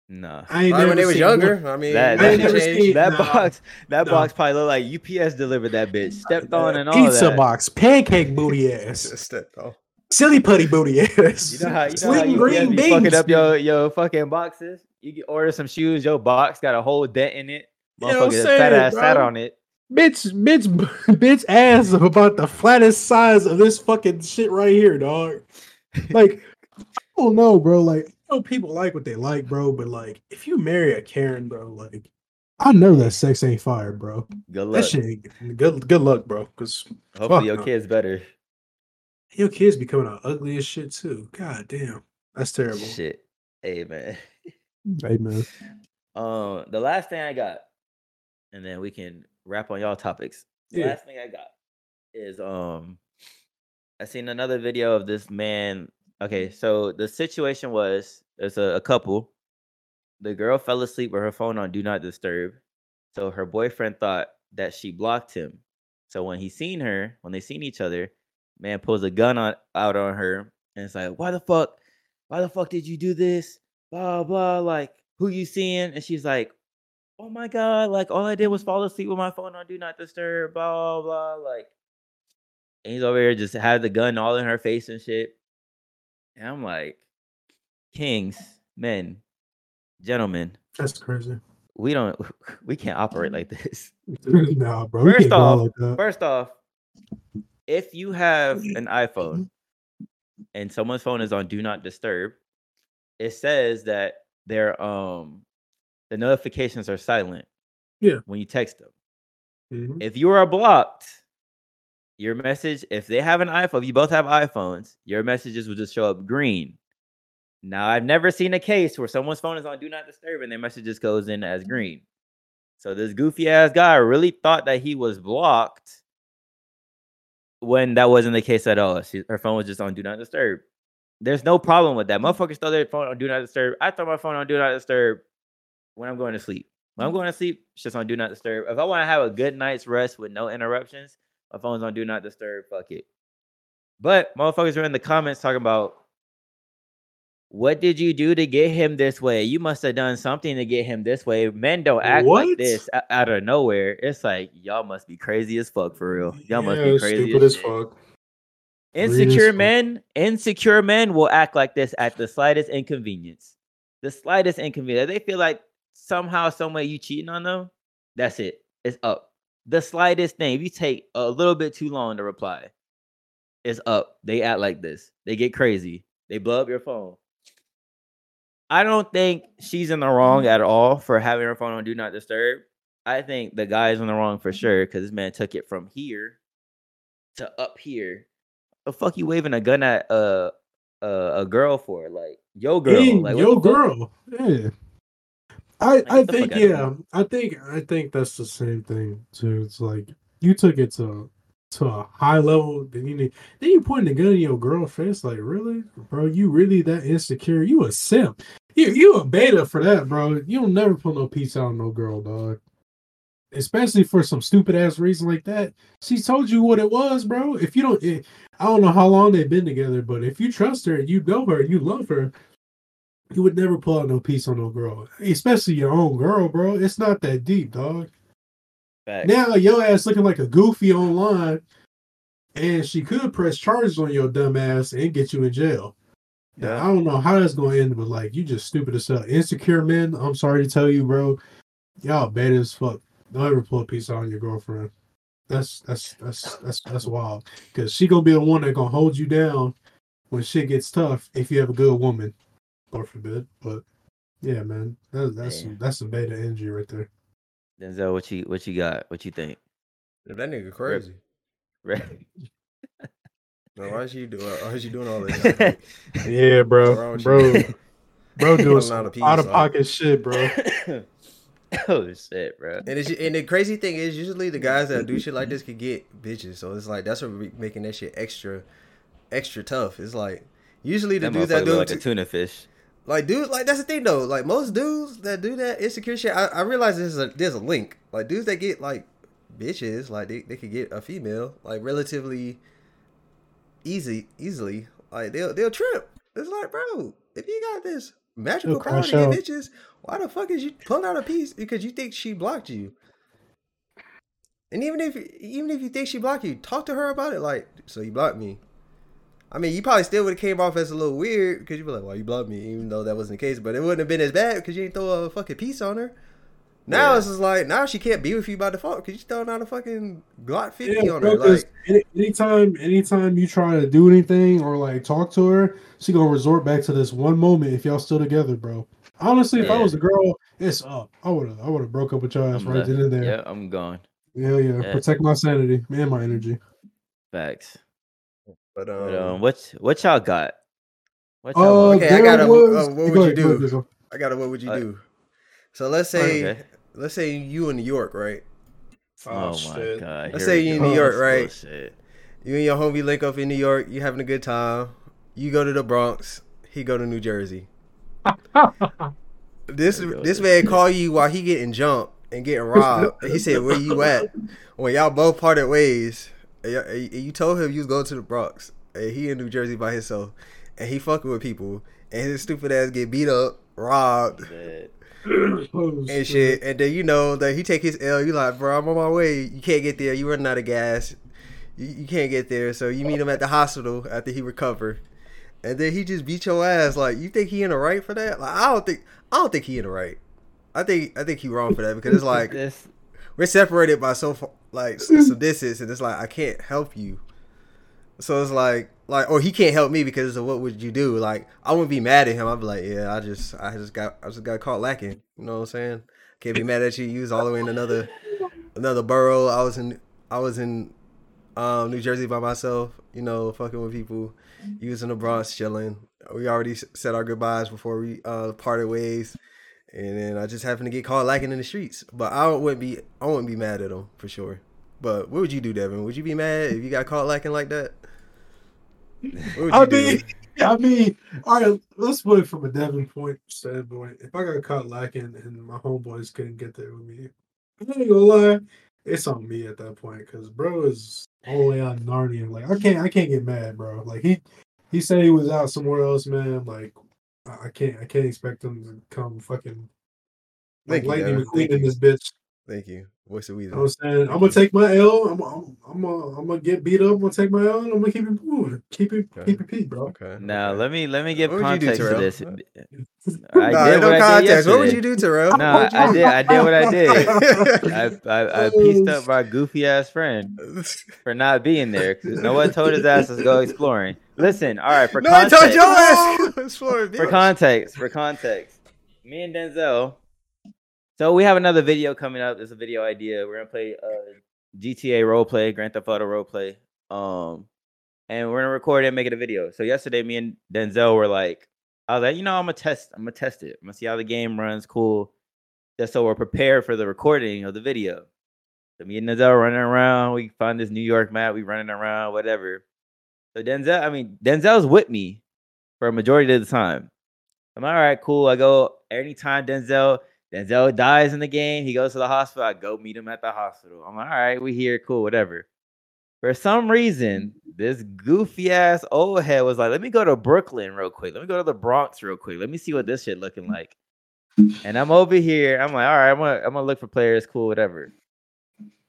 nah I ain't Probably never when they was seen younger. one- I mean, That- I that ain't never seen- that nah, box that nah. box probably look like ups delivered that bitch stepped on and all pizza that box, pancake booty ass, <laughs> Stepped off. Silly putty booty ass. You know how you know how you green be fucking beans. up your your fucking boxes. You can order some shoes. Your box got a whole dent in it. You know Motherfucker, fat ass sat on it. bitch, bitch, <laughs> bitch ass of about the flattest size of this fucking shit right here, dog. <laughs> Like, I don't know, bro. Like, I know people like what they like, bro, but like, if you marry a Karen, bro, like, I know that sex ain't fire, bro. Good luck. That shit good. Good luck, bro. Because Hopefully your no. kid's better. Your kids becoming ugly as shit too. God damn, that's terrible. Shit. Hey man, <laughs> Um, the last thing I got, and then we can wrap on y'all topics. The Yeah. last thing I got is um, I seen another video of this man Okay, so the situation was it's a, a couple. The girl fell asleep with her phone on do not disturb. So her boyfriend thought that she blocked him. So when he seen her, when they seen each other, man pulls a gun on out on her and it's like, why the fuck? Why the fuck did you do this? Blah blah. Like, who you seeing? And she's like, oh my god, like all I did was fall asleep with my phone on do not disturb. Blah blah. Like, and he's over here just had the gun all in her face and shit. And I'm like, kings, men, gentlemen, That's crazy. we don't, <laughs> we can't operate like this. <laughs> nah, bro. First off, like. First off, if you have an iPhone and someone's phone is on do not disturb, it says that their um the notifications are silent. Yeah. When you text them. Mhm. If you are blocked, your message, if they have an iPhone, if you both have iPhones, your messages will just show up green. Now, I've never seen a case where someone's phone is on do not disturb and their message just goes in as green. So this goofy ass guy really thought that he was blocked when that wasn't the case at all. She, her phone was just on do not disturb. There's no problem with that. Mm-hmm. Motherfuckers throw their phone on do not disturb. I throw my phone on do not disturb when I'm going to sleep. When I'm mm-hmm. going to sleep, it's just on do not disturb. If I want to have a good night's rest with no interruptions, my phone's on do not disturb. Fuck it. But motherfuckers are in the comments talking about what did you do to get him this way? You must have done something to get him this way. Men don't act like this out of nowhere. It's like y'all must be crazy as fuck for real. Y'all must be crazy Stupid as as fuck. Insecure men, insecure men will act like this at the slightest inconvenience. The slightest inconvenience. They feel like somehow, some way you cheating on them. That's it. It's up. The slightest thing. If you take a little bit too long to reply, it's up. They act like this. They get crazy. They blow up your phone. I don't think she's in the wrong at all for having her phone on do not disturb. I think the guy's in the wrong for sure because this man took it from here to up here. The fuck you waving a gun at a a, a girl for? Like yo girl, Hey, like yo, girl. Yeah. I Like, I think yeah. I think I think that's the same thing too. It's like you took it to to a high level. Then you need, then you pointing the gun in your girl face. Like really, bro? You really that insecure? You a simp? You you a beta for that, bro? You'll never put no peace on no girl, dog. Especially for some stupid ass reason like that. She told you what it was, bro. If you don't, eh, I don't know how long they've been together, but if you trust her, and you know her, and you love her, you would never pull out no piece on no girl, especially your own girl, bro. It's not that deep, dog. Facts. Now your ass looking like a goofy online, and she could press charges on your dumb ass and get you in jail. Now, I don't know how that's going to end, but like you just stupid as hell. Insecure men, I'm sorry to tell you, bro. Y'all bad as fuck. Don't ever pull a piece out on your girlfriend. That's that's that's that's that's wild. Cause she gonna be the one that gonna hold you down when shit gets tough if you have a good woman. God forbid. But yeah, man. That, that's that's some beta energy right there. Denzel, what you what you got? What you think? That nigga crazy. Right. Now, why is you doing? Why is you doing all <laughs> this? Yeah, bro. Bro, <laughs> bro doing some out a piece, out of huh? pocket shit, bro. <coughs> oh shit, bro. And it's, and the crazy thing is, usually the guys that do shit like this <coughs> can get bitches. So it's like that's what be making that shit extra, extra tough. It's like usually the That dudes that do look it like a tuna fish. Like, dude, like that's the thing though. Like most dudes that do that insecure shit, I, I realize there's a there's a link. Like dudes that get like bitches, like they, they could get a female like relatively easy easily. Like they'll they'll trip. It's like, bro, if you got this magical power to get bitches, why the fuck is you pulling out a piece because you think she blocked you? And even if even if you think she blocked you, talk to her about it. Like, so you blocked me. I mean, you probably still would have came off as a little weird because you'd be like, "Why you blocked me?" Even though that wasn't the case, but it wouldn't have been as bad because you didn't throw a fucking piece on her. Now Yeah. it's just like now she can't be with you by default because you throwing out a fucking Glock fifty Yeah, on bro, her. 'cause Like, anytime, anytime you try to do anything or like talk to her, she gonna resort back to this one moment. If y'all still together, bro. Honestly, if I was a girl, it's up. I would have, I would have broke up with your ass I'm right left. then and there. Yeah, I'm gone. Yeah, yeah. Yeah. Protect my sanity and my energy. Facts. But um, But um, what what y'all got? What Uh, y'all want? Okay, I got a- was- uh, what would go you ahead, go do? Dizzle. I got to What would you Uh, do? So let's say, Okay. let's say you in New York, right? Oh, my god. Let's here say you in. New York, This right? bullshit. You and your homie link up in New York. You having a good time. You go to the Bronx. He go to New Jersey. <laughs> This There you go. this man call you while he getting jumped and getting <laughs> robbed. he said, "Where you at?" When y'all both parted ways, and you told him you was going to the Bronx, and he in New Jersey by himself, and he fucking with people, and his stupid ass get beat up, robbed, and shit. And then you know that he take his L. You like, bro, I'm on my way. You can't get there. You running out of gas. You, you can't get there. So you meet him at the hospital after he recover, and then he just beat your ass. Like, you think he in the right for that? Like, I don't think. I don't think he in the right. I think I think he wrong for that because it's like <laughs> this we're separated by so far, like some distance, and it's like I can't help you. So it's like like or he can't help me because of what would you do? Like I wouldn't be mad at him. I'd be like, yeah, I just I just got I just got caught lacking. You know what I'm saying? Can't be mad at you. You was all the way in another another borough. I was in I was in um, New Jersey by myself. You know, fucking with people. You was in the Bronx chilling. We already said our goodbyes before we uh, parted ways. And then I just happened to get caught lacking in the streets. But I wouldn't be I wouldn't be mad at them for sure. But what would you do, Devin? Would you be mad if you got caught lacking like that? I you do? mean, I mean, all right. Let's put it from a Devin point standpoint. If I got caught lacking and my homeboys couldn't get there with me, I ain't gonna lie, it's on me at that point because bro is all the way out in Narnia. Like I can't, I can't get mad, bro. Like he, he said he was out somewhere else, man. Like I I can't, I can't expect them to come fucking like Thank you, lightning Devin. McQueen Thank in you. this bitch. Thank you. What's the You know what I'm saying? I'm gonna take my L. I'm, I'm, I'm, gonna, I'm gonna get beat up. I'm gonna take my L, and I'm gonna keep it moving. Keep it, Okay. keep it peak, bro. Okay. now okay. let me let me give What would do, context to this. <laughs> I ain't did no what I did context. What would you do, Terrell? No, What I did. I did what I did. I, I, I <laughs> pieced up my goofy ass friend <laughs> for not being there because no one told his ass to go exploring. Listen, all right, for no, I context, told your ass. <laughs> It's Florida for Beach. context, for context, me and Denzel. So we have another video coming up. It's a video idea. We're gonna play uh, GTA roleplay, Grand Theft Auto roleplay. Um, and we're gonna record it and make it a video. So yesterday, me and Denzel were like, I was like, you know, I'm gonna test. I'm gonna test it. I'm gonna see how the game runs. Cool. Just so we're prepared for the recording of the video. So me and Denzel running around. We find this New York map. We running around, whatever. So Denzel, I mean, Denzel's with me for a majority of the time. I'm all right, cool. I go anytime Denzel Denzel dies in the game. He goes to the hospital. I go meet him at the hospital. I'm like, all right, we here, cool, whatever. For some reason, this goofy ass old head was like, let me go to Brooklyn real quick. Let me go to the Bronx real quick. Let me see what this shit looking like. And I'm over here. I'm like, all right, I'm gonna I'm gonna look for players, cool, whatever.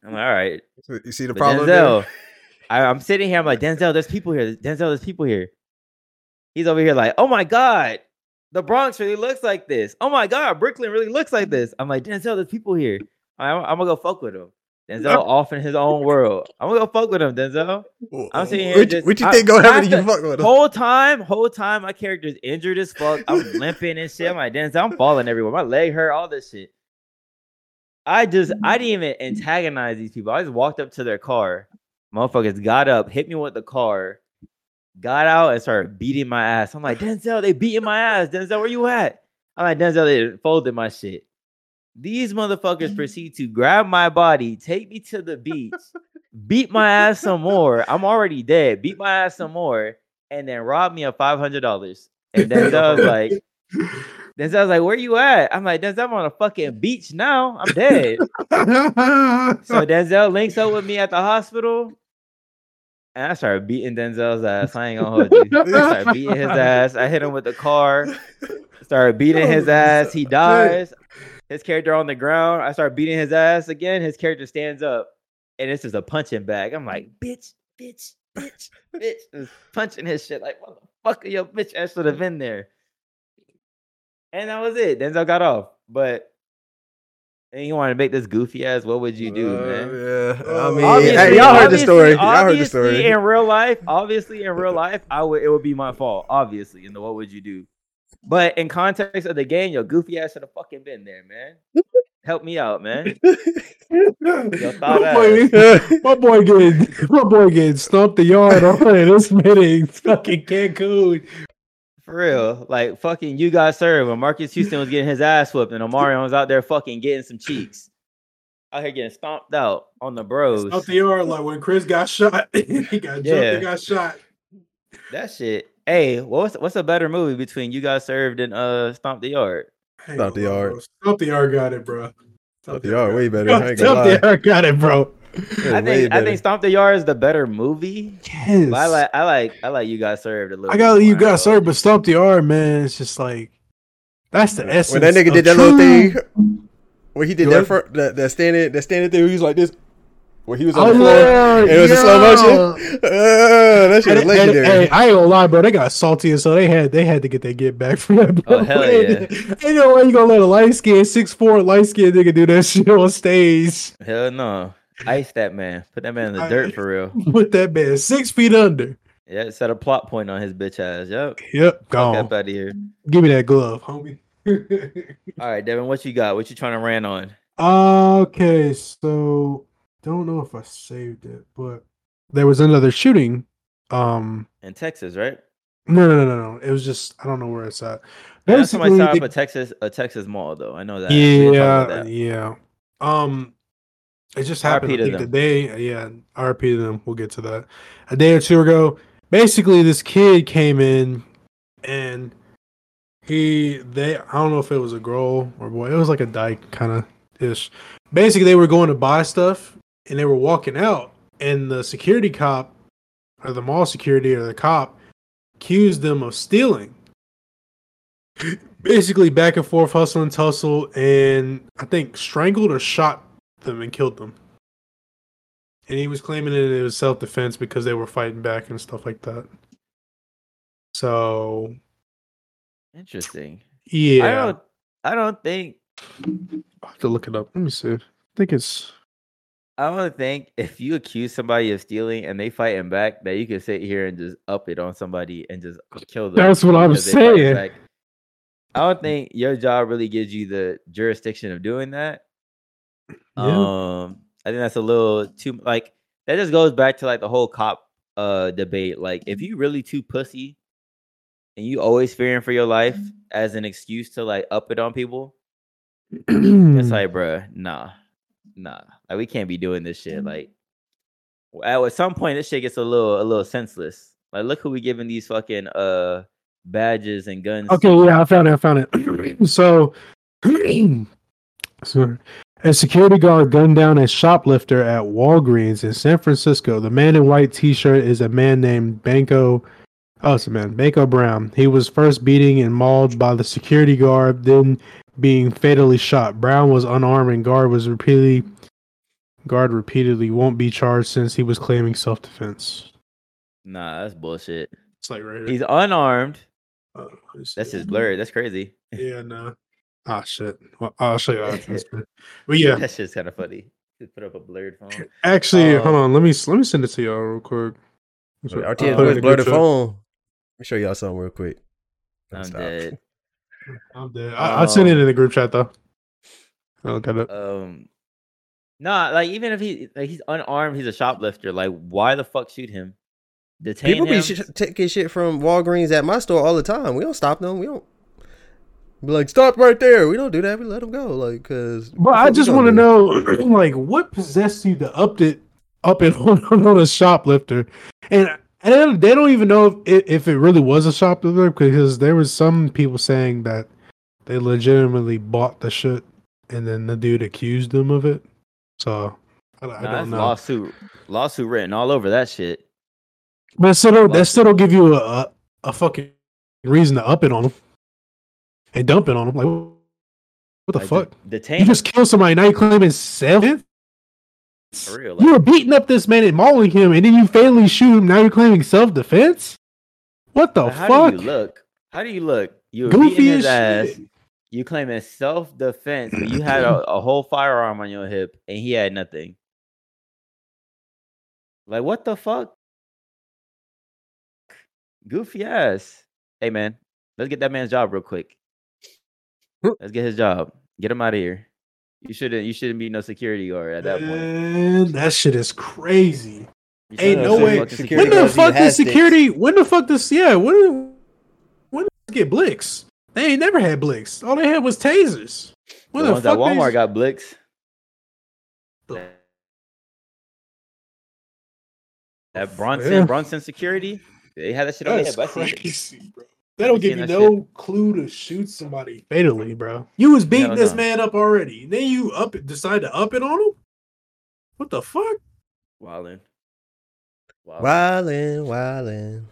I'm like, all right. You see the But problem? Denzel? I, I'm sitting here. I'm like, Denzel, there's people here. Denzel, there's people here. He's over here like, oh my god, the Bronx really looks like this. Oh my god, Brooklyn really looks like this. I'm like, Denzel, there's people here. I'm, I'm gonna go fuck with him. Denzel off in his own world. I'm gonna go fuck with him, Denzel. I'm sitting here What, you- just- what you think gonna happen you fuck with him? Whole time, whole time, my character's injured as fuck. I'm <laughs> limping and shit. I'm like, Denzel, I'm falling everywhere. My leg hurt, all this shit. I just, I mm-hmm. didn't even antagonize these people. I just walked up to their car. Motherfuckers got up, hit me with the car, got out and started beating my ass. I'm like, Denzel, they beating my ass. Denzel, where you at? I'm like, Denzel, they folded my shit. These motherfuckers <laughs> proceed to grab my body, take me to the beach, beat my ass some more. I'm already dead. Beat my ass some more, and then rob me of five hundred dollars. And Denzel was <laughs> like, <laughs> Denzel was like, "Where you at?" I'm like, Denzel, I'm on a fucking beach now. I'm dead. So <laughs> Denzel links up with me at the hospital, and I started beating Denzel's ass. I ain't gonna hold you. I started beating his ass. I hit him with the car. Started beating his Oh, ass. He dies. His character on the ground. I start beating his ass again. His character stands up, and this is a punching bag. I'm like, bitch, bitch, bitch, bitch, just punching his shit like, motherfucker, your bitch ass should have been there. And that was it. Denzel got off, but. And you want to make this goofy ass? What would you do, Uh, man? Yeah, I Uh, mean, Obviously- hey, y'all heard the story. Y'all heard the obviously story. In real life, <laughs> obviously in real life, I would it would be my fault. Obviously, in the what would you do? But in context of the game, your goofy ass should have fucking been there, man. Help me out, man. <laughs> my, boy, <laughs> my boy getting my boy getting stumped the yard on this meeting. Fucking Cancun. For real. Like fucking you got served when Marques Houston was getting his ass whooped and Omarion was out there fucking getting some cheeks. Out here getting stomped out on the bros. Stumped the yard like when Chris got shot. <laughs> he got jumped Yeah. and got shot. That shit. Hey, what's what's a better movie between You Got Served and uh Stomp the Yard? Hey, Stop the yard. Stomp the yard got it, bro. Stop the yard way better. Stop I the yard got it, bro. Yeah, I way think I think Stomp the Yard is the better movie. Yes. But I like I like I like You Got Served a little. I got bit you more, got served, but Stomp the yard, man. It's just like that's the essence. when that nigga of did that true- little thing, when he did Go that, ahead. fir- that that standing that standing thing, he was like this, where he was on Oh the floor, yeah, and it was a slow motion. Uh, <laughs> that shit And, was and- legendary. hey, I ain't gonna lie, bro. They got salty, and so they had they had to get that get back from that. Bro. Oh, hell <laughs> Ain't- Ain't no way you gonna let a light skin, six four light skin nigga do that <laughs> shit on stage Hell no. Ice that man. Put that man in the I- dirt for real. <laughs> with that man six feet under. Yeah, set a plot point on his bitch ass. Yep. Yep, gone. up out of here. Give me that glove, homie. <laughs> All right, Devin, what you got? What you trying to rant on? okay, so don't know if I saved it, but there was another shooting. Um, In Texas, right? no, no, no, no, no. It was just I don't know where it's at. I know somebody Basically, set up a Texas a Texas mall though. I know that. We didn't talk about Yeah, that. yeah. Um, it just happened. To the them. day, yeah, RP to them. We'll get to that. A day or two ago, basically, this kid came in, and he they I don't know if it was a girl or boy. It was like a dyke kind of ish. Basically, they were going to buy stuff, and they were walking out, and the security cop, or the mall security, or the cop, accused them of stealing <laughs> basically back and forth hustle and tussle and i think strangled or shot them and killed them and he was claiming that it was self-defense because they were fighting back and stuff like that so Interesting. yeah I don't I don't think i have to look it up let me see i think it's I don't think if you accuse somebody of stealing and they fighting back that you can sit here and just up it on somebody and just kill them. That's what I'm because they fighting saying. I don't think your job really gives you the jurisdiction of doing that. Yeah. Um, I think that's a little too like that. Just goes back to like the whole cop uh debate. Like, if you really too pussy and you always fearing for your life as an excuse to like up it on people, <clears throat> it's like, bruh, nah, nah. Like, we can't be doing this shit. Like, w- at some point, this shit gets a little, a little senseless. Like, look who we giving these fucking uh badges and guns. Okay, to. yeah, I found it. I found it. <clears throat> so, <clears throat> sorry. A security guard gunned down a shoplifter at Walgreens in San Francisco. The man in white T-shirt is a man named Banko. Oh, it's a man, Banko Brown. He was first beaten and mauled by the security guard, then being fatally shot. Brown was unarmed, and guard was repeatedly guard repeatedly won't be charged since he was claiming self-defense. Nah, that's bullshit. It's like right. He's unarmed. uh, let me see. That's just blurred. That's crazy. Yeah, no. Ah, shit. Well, I'll show you. After but <laughs> yeah, That's just kind of funny. Just put up a blurred phone. actually, hold Um, on. Let me let me send it to y'all real quick. So, I'll RTX put it the blur group the chat. phone. Let me show y'all something real quick. I'm Stop. dead. <laughs> I'm dead. I, I'll send it Um, in the group chat though. I'll get it. Um, nah, like even if he like he's unarmed, he's a shoplifter. Like, why the fuck shoot him? Detain People be sh- taking shit from Walgreens at my store all the time. We don't stop them. We don't be like, stop right there. We don't do that. We let them go. Like, cause. But I just want to know, like, what possessed you to up it, up it <laughs> on, on a shoplifter, and and they don't even know if it, if it really was a shoplifter because there was some people saying that they legitimately bought the shit, and then the dude accused them of it. So I, I Nah, don't know. lawsuit, lawsuit written all over that shit. But still, that still don't give you a, a a fucking reason to up it on them and dumping on them. Like, what the Like, fuck? de- detain You just killed somebody. Now you claiming self. for real. You were beating up this man and mauling him, and then you fatally shoot him. Now you're claiming self defense. What the how fuck? do you look? How do you look? You Goofy his as ass. shit. You claiming self defense, but you had a, <clears throat> a whole firearm on your hip, and he had nothing. Like what the fuck? Goofy ass. Hey man, let's get that man's job real quick. Let's get his job. Get him out of here. You shouldn't. You shouldn't be no security guard at that point. Man, that shit is crazy. Ain't no way. fucking When the fuck even does has sticks. security? When the fuck does yeah? When when did they get Blix? They ain't never had Blix. All they had was tasers. When The the, ones at fuck Walmart they, got Blix. At Bronson, Yeah. Bronson Security, They had that shit on their That's head. but I see it. crazy, bro. They don't give you that no clue to shoot somebody fatally, bro. You was beating No, this no. man up already. And Then you up decide to up it on him. What the fuck? Wildin'. Wildin'. Wildin', wildin'.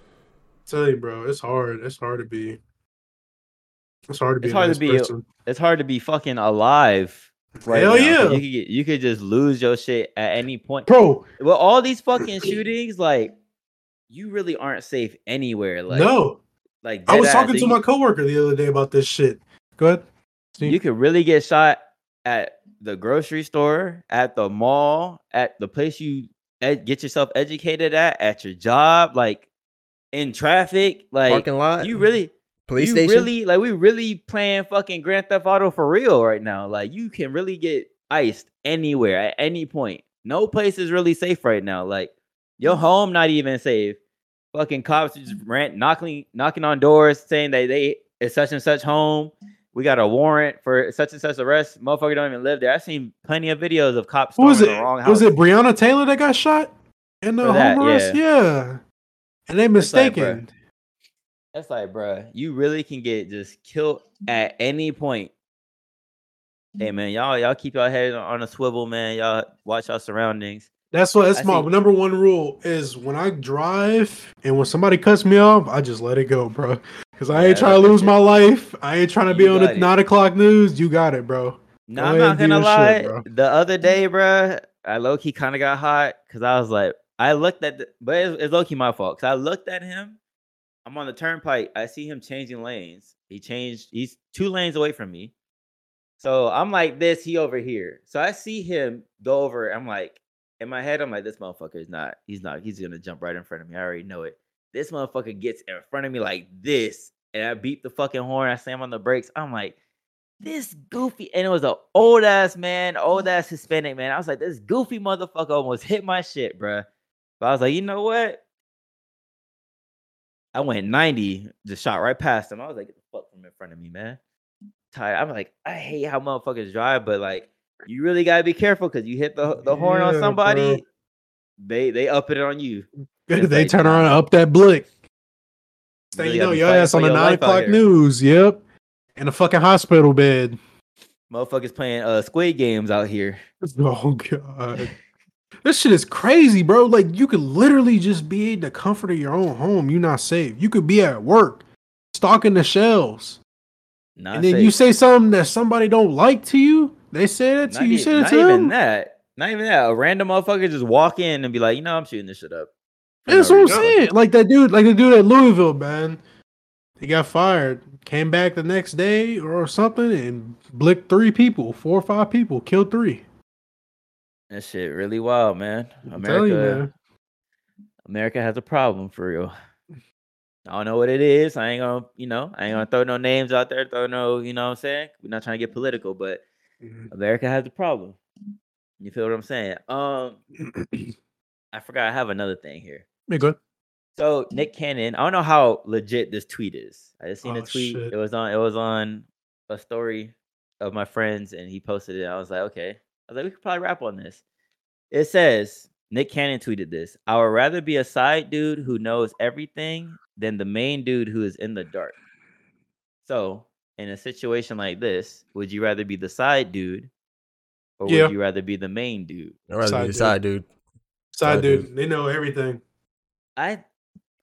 tell you, bro, it's hard. It's hard to be. It's hard to be. It's a hard nice to be person. It's hard to be fucking alive. Right Hell now, 'cause yeah. You could get, you could just lose your shit at any point. bro. Well, all these fucking <clears throat> shootings, like, you really aren't safe anywhere. Like, no, like I was talking that to you- my coworker the other day about this shit. Go ahead. Steve. you could really get shot at the grocery store, at the mall, at the place you ed- get yourself educated at, at your job, like in traffic. Like Parking lot. you really, police you station. really, like we really playing fucking Grand Theft Auto for real right now. Like you can really get iced anywhere at any point. No place is really safe right now. Like your home not even safe. Fucking cops just ran knocking knocking on doors saying that they it's such and such home. We got a warrant for such and such arrest. Motherfucker don't even live there. I've seen plenty of videos of cops Who was it? the wrong house. Was it Breonna Taylor that got shot in the For that, home arrest? Yeah. And they mistaken. That's like, bruh, you really can get just killed at any point. Hey man, y'all, y'all keep y'all head on a swivel, man. Y'all watch your surroundings. That's what that's I my see. number one rule is when I drive and when somebody cuts me off, I just let it go, bro. Cause I Yeah, ain't trying to lose it. <laughs> my life. I ain't trying to be on the it. nine o'clock news. You got it, bro. No, Go I'm not gonna lie. shit, the other day, bro, I low key kind of got hot because I was like, I looked at, the, but it's, it's low key my fault because I looked at him. I'm on the turnpike. I see him changing lanes. He changed. He's two lanes away from me. So I'm like this. He over here. So I see him go over. I'm like, in my head, I'm like, this motherfucker is not. He's not. He's gonna jump right in front of me. I already know it. This motherfucker gets in front of me like this, and I beat the fucking horn. I slam on the brakes. I'm like, this goofy, and it was an old ass man, old <laughs> ass Hispanic man. I was like, this goofy motherfucker almost hit my shit, bruh. But I was like, you know what? I went 90, just shot right past him. I was like, get the fuck from in front of me, man. Tired. I'm like, I hate how motherfuckers drive, but like, you really gotta be careful because you hit the the horn on somebody, bro. they they up it on you. <laughs> They like, turn around and up that blick. Really you know your ass on the nine o'clock news. Yep. In a fucking hospital bed. Motherfuckers playing uh Squid Games out here. <laughs> Oh god. This shit is crazy, bro. Like you could literally just be in the comfort of your own home. You're not safe. You could be at work, stocking the shelves. Not and then you say something that somebody don't like to you. They say that to Not, you. You e- say it not to even them. that. Not even that. A random motherfucker just walk in and be like, you know, I'm shooting this shit up. That's what I'm saying. Like that dude, like the dude at Louisville, man. He got fired. Came back the next day or something and blicked three people, four or five people, killed three. That shit really wild, man. America, you, man. America has a problem for real. I don't know what it is. I ain't gonna, you know, I ain't gonna throw no names out there, throw no, you know what I'm saying? We're not trying to get political, but. America has a problem. You feel what I'm saying? Um <clears throat> I forgot I have another thing here. Be good. So Nick Cannon, I don't know how legit this tweet is. I just seen a Oh, tweet. shit. It was on it was on a story of my friends and he posted it. I was like, okay. I was like, we could probably rap on this. It says Nick Cannon tweeted this. I would rather be a side dude who knows everything than the main dude who is in the dark. So in a situation like this, would you rather be the side dude or Yeah. would you rather be the main dude? I'd rather Side be the dude. side dude. Side Side dude, dude. they know everything. I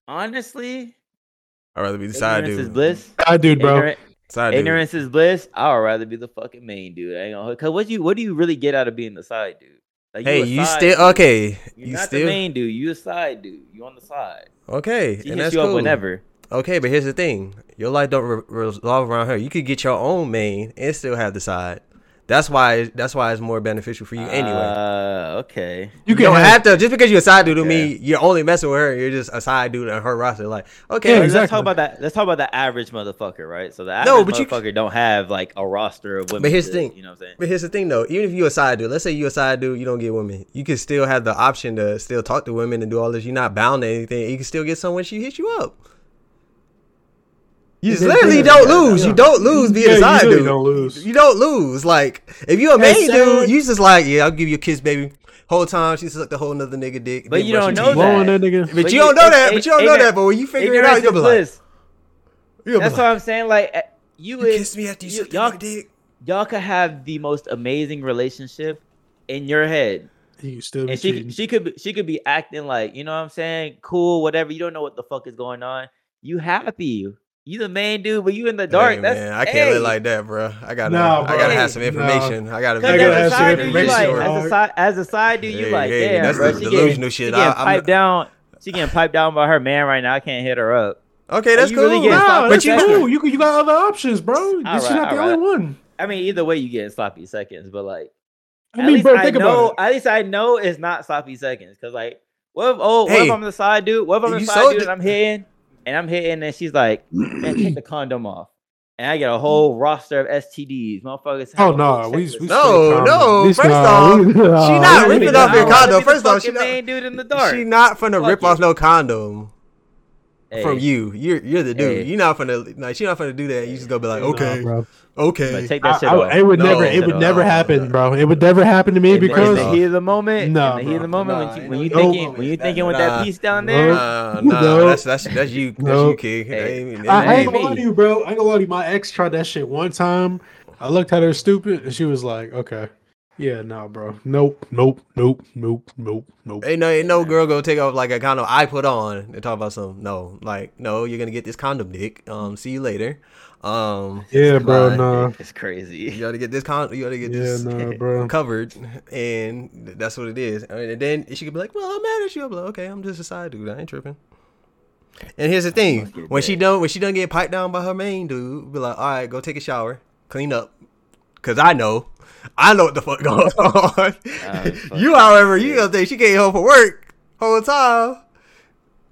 honestly I'd rather be the side ignorance dude. is bliss. Side dude, bro. Ignorant- Side dude. Ignorance is bliss. I would rather be the fucking main dude. I ain't gonna cause what you what do you really get out of being the side dude? Like, Hey, a you side still okay? You're You not still the main dude. You a side dude. You on the side. okay? She and hits that's you cool. up whenever. Okay, but here's the thing: your life don't re- revolve around her. You could get your own main and still have the side. That's why. That's why it's more beneficial for you anyway. Uh, okay. You You can don't have, have to just because you're a side dude. I Yeah. mean, you're only messing with her. You're just a side dude on her roster. Like, okay, Yeah, Let's- Let's talk about that. Let's talk about the average motherfucker, right? So the average No, but you- motherfucker don't have like a roster of women. But here's the thing. You know what I'm saying? But here's the thing, though. Even if you're a side dude, let's say you're a side dude, you don't get women. You can still have the option to still talk to women and do all this. You're not bound to anything. You can still get someone she hits you up. You just literally yeah, don't lose. yeah. You don't lose being Yeah, a you side really dude. don't lose. You don't lose. Like if you're a That's main dude, you just like, yeah, I'll give you a kiss, baby. Whole time she sucked the whole nother nigga dick. But you don't know teeth. That. that nigga. But, But you you- don't know it- that. it- But you don't know that. But when you figure it out, you'll be is like, you'll be That's like, what I'm saying. Like eh, you, you is- kissed me after you, you- sucked y'all, my dick. y'all could have the most amazing relationship in your head, You still be and she cheating. she could she could be acting like you know what I'm saying, cool, whatever. You don't know what the fuck is going on. You happy? You the main dude, but you in the dark. Hey, That's man, I can't hey. live like that, bro. I gotta, Nah, I gotta have some Hey, information. I gotta. I be- gotta as have a some side dude, you like information, as a dog. side as a side dude, you Hey, like hey, damn, that's bro. the She delusional getting, shit. She I- getting I'm- piped down. She getting piped down by her man right now. I can't hit her up. Okay, that's cool. really Nah, but you, seconds. cool. You you got other options, bro. She's right, not the all only one. I mean, either way, you getting sloppy seconds, but like. I at mean, least bro, I think know. about it. At least I know it's not sloppy seconds. Cause like, what if oh, what if I'm the side dude? What if I'm the side dude and I'm hitting and I'm hitting and she's like, man, take the <clears throat> condom off, and I get a whole roster of STDs, motherfuckers. Oh no, we, we No, no, condom. First off, <laughs> she not ripping off your condom. First off, she fucking not- main dude in the dark. She not finna Fuck rip it. off no condom from you. You're you're the dude. Hey. You're not finna like she not finna do that. You just gonna be like, Nah, okay, bro. okay. but take that shit I- off. it would No, never, it would never no. happen, bro. It would never happen to me In the- in because the heat of the moment, No, in the heat of the moment, Nah, when you, ain't when no you thinking, moment. when you That- thinking with nah. that piece down there, Nah, nah, No. that's that's that's you. That's No. you, kid. Hey. Ain't- ain't- I, I ain't ain't gonna me. lie to you, bro. I ain't gonna lie to you. My ex tried that shit one time. I looked at her stupid, and she was like, "Okay, yeah, nah, bro. Nope, nope, nope, nope, nope, nope." Ain't no, ain't no girl gonna take off like a condom I put on and talk about some. No, like no, you're gonna get this condom, dick. Um, see you later. Um, Yeah, bro. Bye. Nah. it's crazy. you gotta get this con. You gotta get Yeah, this nah, bro. <laughs> covered, and that's what it is. And then she could be like, "Well, I'm mad at you." I'm like, "Okay, I'm just a side dude. I ain't tripping." And here's the thing: must get when she that. done, when she done get piped down by her main dude, be like, "All right, go take a shower, clean up," cause I know, I know what the fuck going <laughs> on. fuck you, that however, you shit. gonna think she came home from work whole time.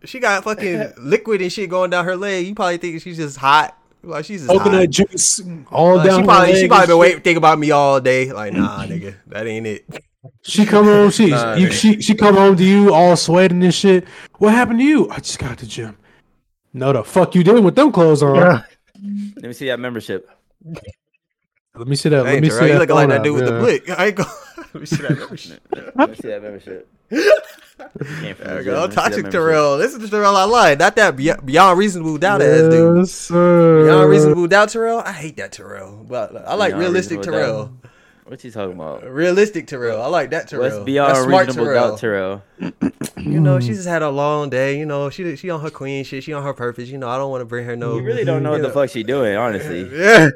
She got fucking <laughs> liquid and shit going down her leg. You probably think she's just hot. Like she's just Coconut hot. juice all Like, down. she her probably leg she probably been waiting thinking about me all day. Like nah, nigga, that ain't it. She come home. She Nah, you, she she come home to you all sweating and shit. What happened to you? I just got to the gym. No, the fuck you did with them clothes on. Let me see that membership. Let me see that. Let me Terrell, see you that. looking like phone that dude with the yeah. blick. I ain't go. <laughs> Let me see that membership. Let me see that membership. <laughs> Came There the we gym. go. Let me see that oh, Toxic membership. Terrell. This is the Terrell I like. Not that beyond, beyond reasonable doubt ass dude. Yes, sir. Beyond reasonable doubt Terrell. I hate that Terrell. But I like Beyond realistic reasonable Terrell. doubt. What you talking about? Realistic Terrell. I like that Terrell. What's beyond That's smart reasonable Terrell. doubt, Terrell? You know, she just had a long day. You know, she she on her queen shit. She on her purpose. You know, I don't want to bring her no. You really don't know what the fuck she doing, honestly. <laughs> Yeah,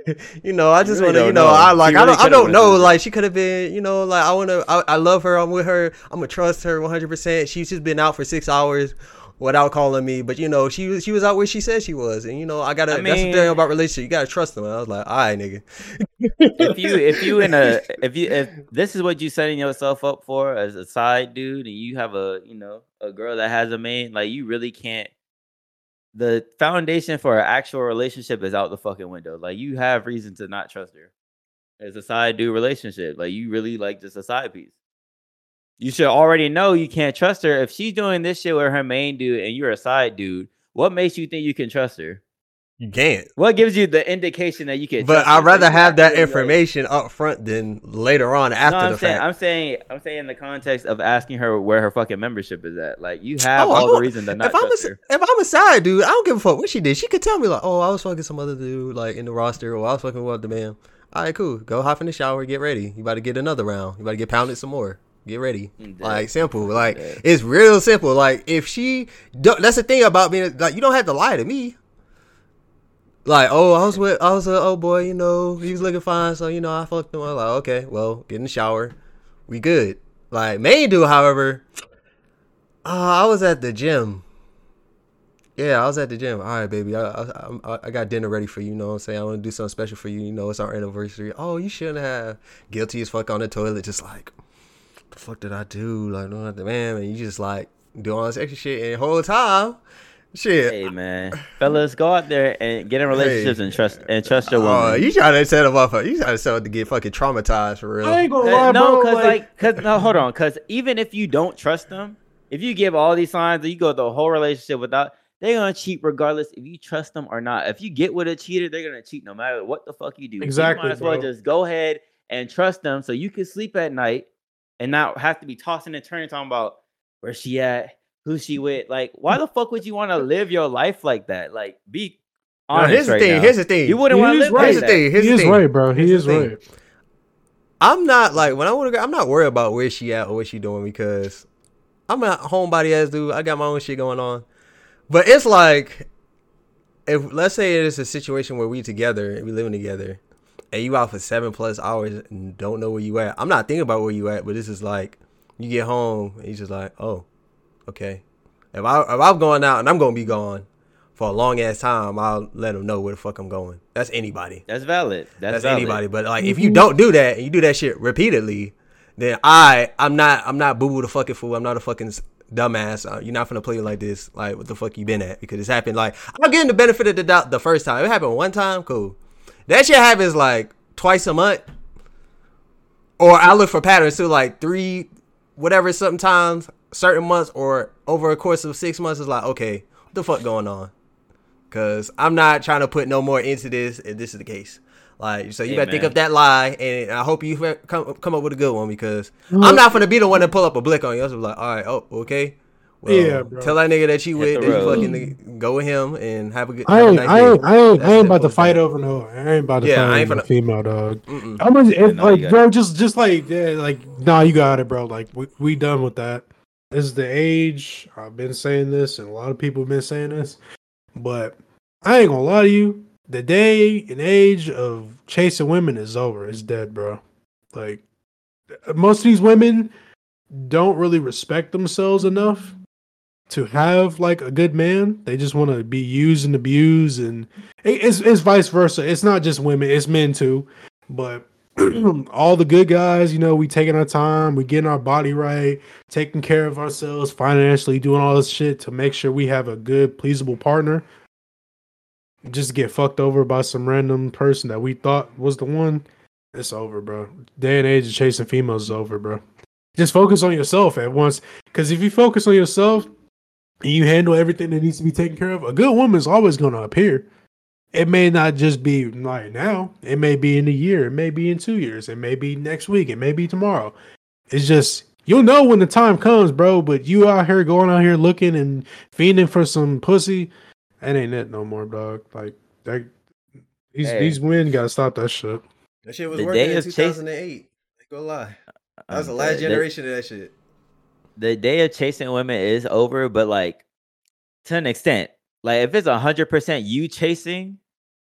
you know, I just really want to, you know, know. I like, She I don't, I don't know, like she could have been, you know, like I want to, I, I love her, I'm with her, I'm gonna trust her 100. percent She's just been out for six hours without calling me, but you know, she was, she was out where she said she was, and you know, I gotta, I that's the thing about relationship, you gotta trust them. And I was like, all right, nigga, if you if you in a if you if this is what you setting yourself up for as a side dude and you have a you know a girl that has a main like you really can't the foundation for an actual relationship is out the fucking window. Like you have reason to not trust her as a side dude relationship. Like you really like just a side piece you should already know you can't trust her if she's doing this shit with her main dude and you're a side dude what makes you think you can trust her you can't. what gives you the indication that you can But trust her? I'd rather have that information up front than later on after no, I'm the saying, fact. I'm saying, I'm saying, in the context of asking her where her fucking membership is at. Like, you oh, have Oh, all the reason to not if I'm, a, trust her. if I'm a side dude, I don't give a fuck what she did. She could tell me like, oh, I was fucking some other dude like in the roster, or I was fucking with the man. All right, cool. Go hop in the shower, get ready. You about to get another round. You about to get pounded some more. Get ready. Like simple. Like it's real simple. Like if she, don't- that's the thing about being like you don't have to lie to me. Like oh, I was with I was a oh boy, you know he was looking fine, so you know I fucked him. I'm like okay, well get in the shower, we good. Like main dude, however, uh, I was at the gym. Yeah, I was at the gym. All right, baby. I, I I I got dinner ready for you. You know what I'm saying? I want to do something special for you. You know, it's our anniversary. Oh, you shouldn't have. Guilty as fuck on the toilet, just like, the fuck did I do? Like, no, man, and you just like do all this extra shit, and the whole time, shit. Hey, man, fellas, go out there and get in relationships and trust and trust your woman. Oh, you trying to set him up? For, you trying to set him to get fucking traumatized for real? I ain't gonna Uh, lie, no, bro. because like, cause no, hold on, because even if you don't trust them, if you give all these signs, and you go the whole relationship without, they're gonna cheat regardless if you trust them or not. If you get with a cheater, they're gonna cheat no matter what the fuck you do. So Exactly, You might as well bro. just go ahead and trust them so you can sleep at night and not have to be tossing and turning talking about where she at, who she with. Like, why the fuck would you want to <laughs> live your life like that? Like, be No, honest here's the right thing. now. Here's the thing. You wouldn't want to live right. like Here's the that. thing. Here's he the is thing. right, bro. He Here's is the thing. right. I'm not like when I want to go. I'm not worried about where she at or what she doing because I'm a homebody ass dude. I got my own shit going on. But it's like if let's say it's a situation where we together and we living together, and you out for seven plus hours and don't know where you at. I'm not thinking about where you at, but this is like you get home and you just like, oh, okay. If I if I'm going out and I'm gonna be gone for a long ass time, I'll let them know where the fuck I'm going. That's anybody. That's valid. That's, That's, valid. anybody. But like, if you don't do that and you do that shit repeatedly, then I, I'm not, I'm not boo boo the fucking fool. I'm not a fucking dumbass. Uh, you're not gonna play like this. Like, what the fuck you been at? Because it's happened. Like, I'm getting the benefit of the doubt the first time. It happened one time, cool. That shit happens like twice a month, or I look for patterns too, like three, whatever. Sometimes certain months or over a course of six months It's like, okay, what the fuck going on? Cause I'm not trying to put no more into this if this is the case. Like, so you Hey, better think man. up that lie, and I hope you come come up with a good one because I'm not gonna be the one to pull up a blick on you. I'm like, all right, oh, okay. Well, Yeah, bro. Tell that nigga that you with, the that you fucking go with him and have a good. I have a ain't, nice I ain't, I ain't, I ain't about to fight over no. I ain't about to Yeah, fight I over no female dog. Mm-mm. How much, if, no, like, you got bro? Just, just like, yeah, like, nah, you got it, bro. Like, we, we done with that. This is the age. I've been saying this, and a lot of people have been saying this, but I ain't gonna lie to you. The day and age of chasing women is over. It's dead, bro. Like, most of these women don't really respect themselves enough to have like a good man. They just want to be used and abused, and it's it's vice versa. It's not just women; it's men too. But <clears throat> all the good guys, you know, we taking our time, we getting our body right, taking care of ourselves financially, doing all this shit to make sure we have a good, pleasable partner. Just get fucked over by some random person that we thought was the one. It's over, bro. Day and age of chasing females is over, bro. Just focus on yourself at once. Because if you focus on yourself you handle everything that needs to be taken care of, a good woman's always going to appear. It may not just be right now. It may be in a year. It may be in two years. It may be next week. It may be tomorrow. It's just you'll know when the time comes, bro. But you out here going out here looking and fiending for some pussy, that ain't it no more, dog. Like that. These Hey. these men gotta stop that shit. That shit was The working day in of chase- 2008. Ain't gonna lie. Uh, that was the last the- generation of that shit. The day of chasing women is over, but like to an extent, like if it's a hundred percent you chasing,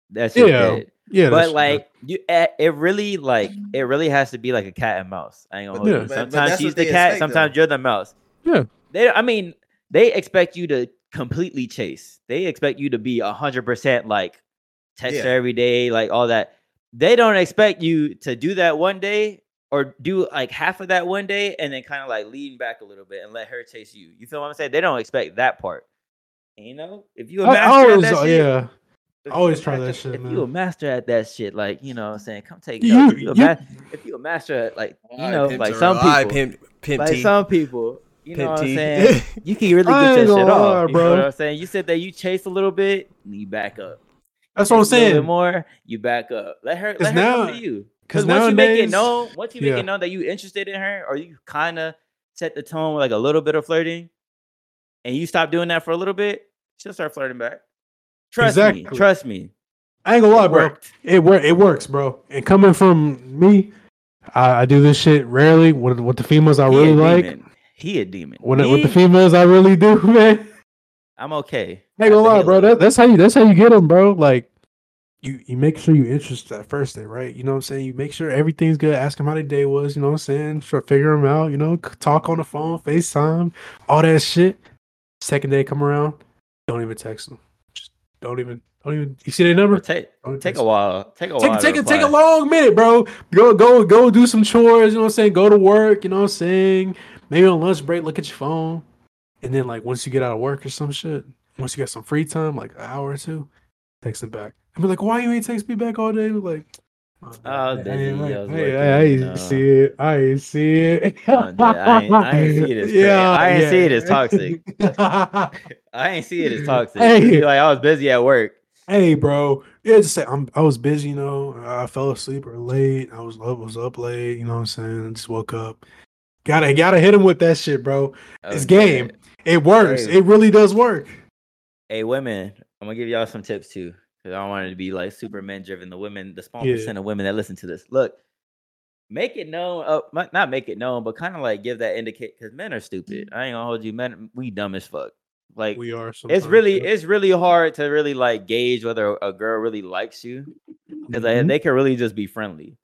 that's just Yeah, dead. Yeah, But that's- like you, eh, it really like it really has to be like a cat and mouse. I ain't gonna hold Yeah. you. But- but Sometimes she's the cat, expect, sometimes though. you're the mouse. Yeah. They, I mean, they expect you to completely chase. They expect you to be a hundred percent like text her Yeah. every day, like all that. They don't expect you to do that one day or do like half of that one day and then kind of like lean back a little bit and let her chase you. You feel what I'm saying? They don't expect that part. And, you know, if you a I, master I at always, that uh, shit, yeah. if always a try that master- shit, If you a master at that shit, like you know, what I'm saying, come take You- notes. If you, a ma- if you a master at like you Alright, know, like some people, Alright, pimp, pimp like T. some people, you know Pimp what I'm saying. <laughs> You can really get ain't your shit off, lie, you know bro. what I'm saying. You said that you chase a little bit, and you back up. That's what I'm Chase a little bit saying. more, you back up. Let her, 'Cause let her come now- to you. 'Cause Because once you make it known, once you make Yeah. it known that you interested in her, or you kind of set the tone with like a little bit of flirting, and you stop doing that for a little bit, she'll start flirting back. Trust me. Trust me. I ain't gonna lie, bro. It work. It works, bro. And coming from me, I, I do this shit rarely. With with the females I He really like, demon. He a demon. when it- with the females I really do, <laughs> man. I'm okay. I ain't gonna lie, bro. That, that's how you. That's how you get them, bro. Like, you you make sure you interested at first day, right? You know what I'm saying. You make sure everything's good. Ask them how their day was. You know what I'm saying. Try figure them out. You know, talk on the phone, Facetime, all that shit. Second day come around, don't even text them. Just don't even. Don't even. You see their number? Take take a while. Take a Take while. take a take a long minute, bro. Go go go do some chores. You know what I'm saying. Go to work. You know what I'm saying. Maybe on lunch break, look at your phone, and then like once you get out of work or some shit, once you got some free time, like an hour or two, text them back. And be like, why you ain't text me back all day? Like, oh, Oh, I- I busy, ain't like- I ain't see it. I ain't see it. <laughs> Oh, dude, I ain't- I ain't see it as cra- I ain't see it as toxic. <laughs> I ain't see it as toxic. Hey. Like I was busy at work. Hey, bro. Yeah, just say I'm. I was busy, you know. I fell asleep or late. I was up. Was up late. You know what I'm saying? I just woke up. Gotta gotta hit him with that shit, bro. Oh, it's Okay. game. It works. Hey. It really does work. Hey, women, I'm gonna give y'all some tips too, because I don't want it to be like super men driven. The women, the small Yeah. percent of women that listen to this, look, make it known. Uh, not make it known, but kind of like give that indicate because men are stupid. I ain't gonna hold you, men. We dumb as fuck. Like We are. it's really, it's really hard to really like gauge whether a girl really likes you because Mhm. they can really just be friendly.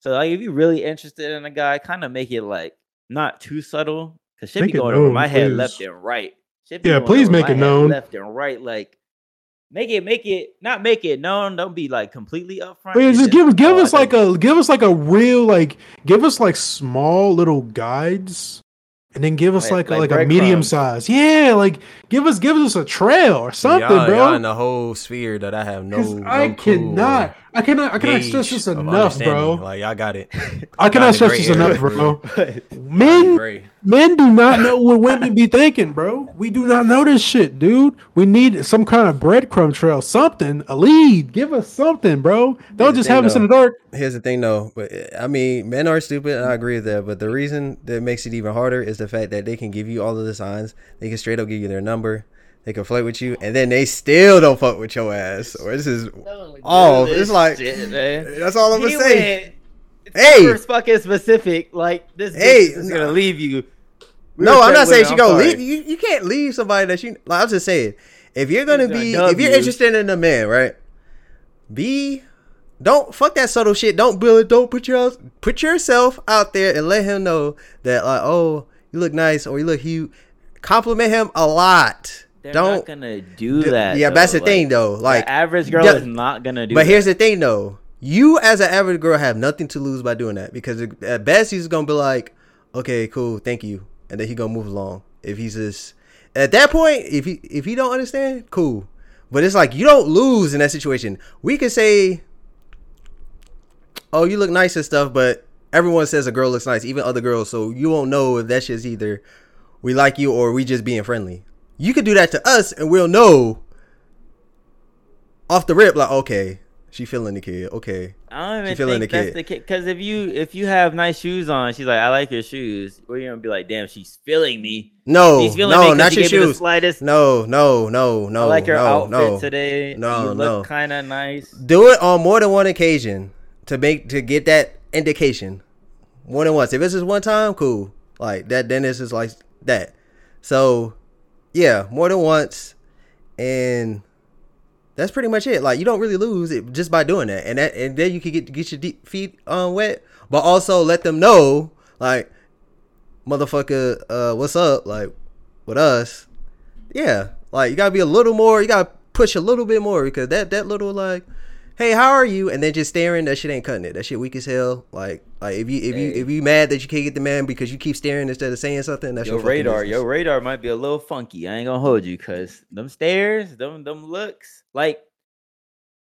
So like, if you're really interested in a guy, kind of make it like not too subtle because shit Make be going over known, my head left and right. Yeah, please make it known. left and right. Like make it, make it, not make it known. Don't be like completely upfront. But yeah, and just give give oh, us like a give us like a real like give us like small little guides, and then give us Like- like like like, a medium breadcrumbs. size. Yeah, like give us give us a trail or something, y'all, bro. y'all in the whole sphere that I have no. 'Cause no I clue cannot, I cannot, I cannot stress this enough, bro. Like y'all got it. <laughs> I cannot stress this area, enough, bro. <laughs> Men, men do not <laughs> know what women be thinking, bro. We do not know this shit, dude. We need some kind of breadcrumb trail, something, a lead. Give us something, bro. Don't the just have us in the dark. Here's the thing, though. But I mean, men are stupid, and I agree with that. But the reason that makes it even harder is the fact that they can give you all of the signs. They can straight up give you their number. They can flirt with you, and then they still don't fuck with your ass. Or this is Oh, it's like- shit, that's all I'm gonna say. Hey! super fucking specific. Like this Hey, is gonna leave you. We No, I'm not saying she I'm gonna sorry. leave. You you can't leave somebody that you. Like, I'm just saying, if you're gonna be, if you're you. interested in a man, right? Be, don't fuck that subtle shit. Don't build it. Don't put your put yourself out there and let him know that like, oh, you look nice or you look cute. Compliment him a lot. They're don't. not gonna do d- that. yeah, that's the though. thing Like, though. the Like, average girl d- is not gonna do. but that. here's the thing though. You as an average girl have nothing to lose by doing that because at best he's gonna be like, okay, cool, thank you, and then he gonna move along. If he's just at that point, if he if he don't understand, cool. But it's like you don't lose in that situation. We could say, oh, you look nice and stuff, but everyone says a girl looks nice, even other girls. So you won't know if that's just either we like you or we just being friendly. You could do that to us, and we'll know off the rip, like, okay, she feeling the kid. Okay, I don't She even feeling think the that's kid. the kid. Because if you if you have nice shoes on, she's like, I like your shoes. We're gonna be like, damn, she's feeling me. no, she's feeling me not she your shoes. slightest. No, no, no, no. I like your no, outfit no. today. No, you look no. kind of nice. Do it on more than one occasion to make to get that indication. More than once. If it's just one time, cool. Like that, then it's just like that. So, yeah, more than once, and that's pretty much it. Like you don't really lose it just by doing that, and that and then you can get get your feet um, wet, but also let them know like, motherfucker, uh, what's up? Like with us, yeah. Like you gotta be a little more. You gotta push a little bit more because that that little like, hey, how are you? And then just staring, that shit ain't cutting it. That shit weak as hell. Like like if you if you Hey. if you mad that you can't get the man because you keep staring instead of saying something, that's Your your radar, business. your radar might be a little funky. I ain't gonna hold you, cause them stares, them them looks, like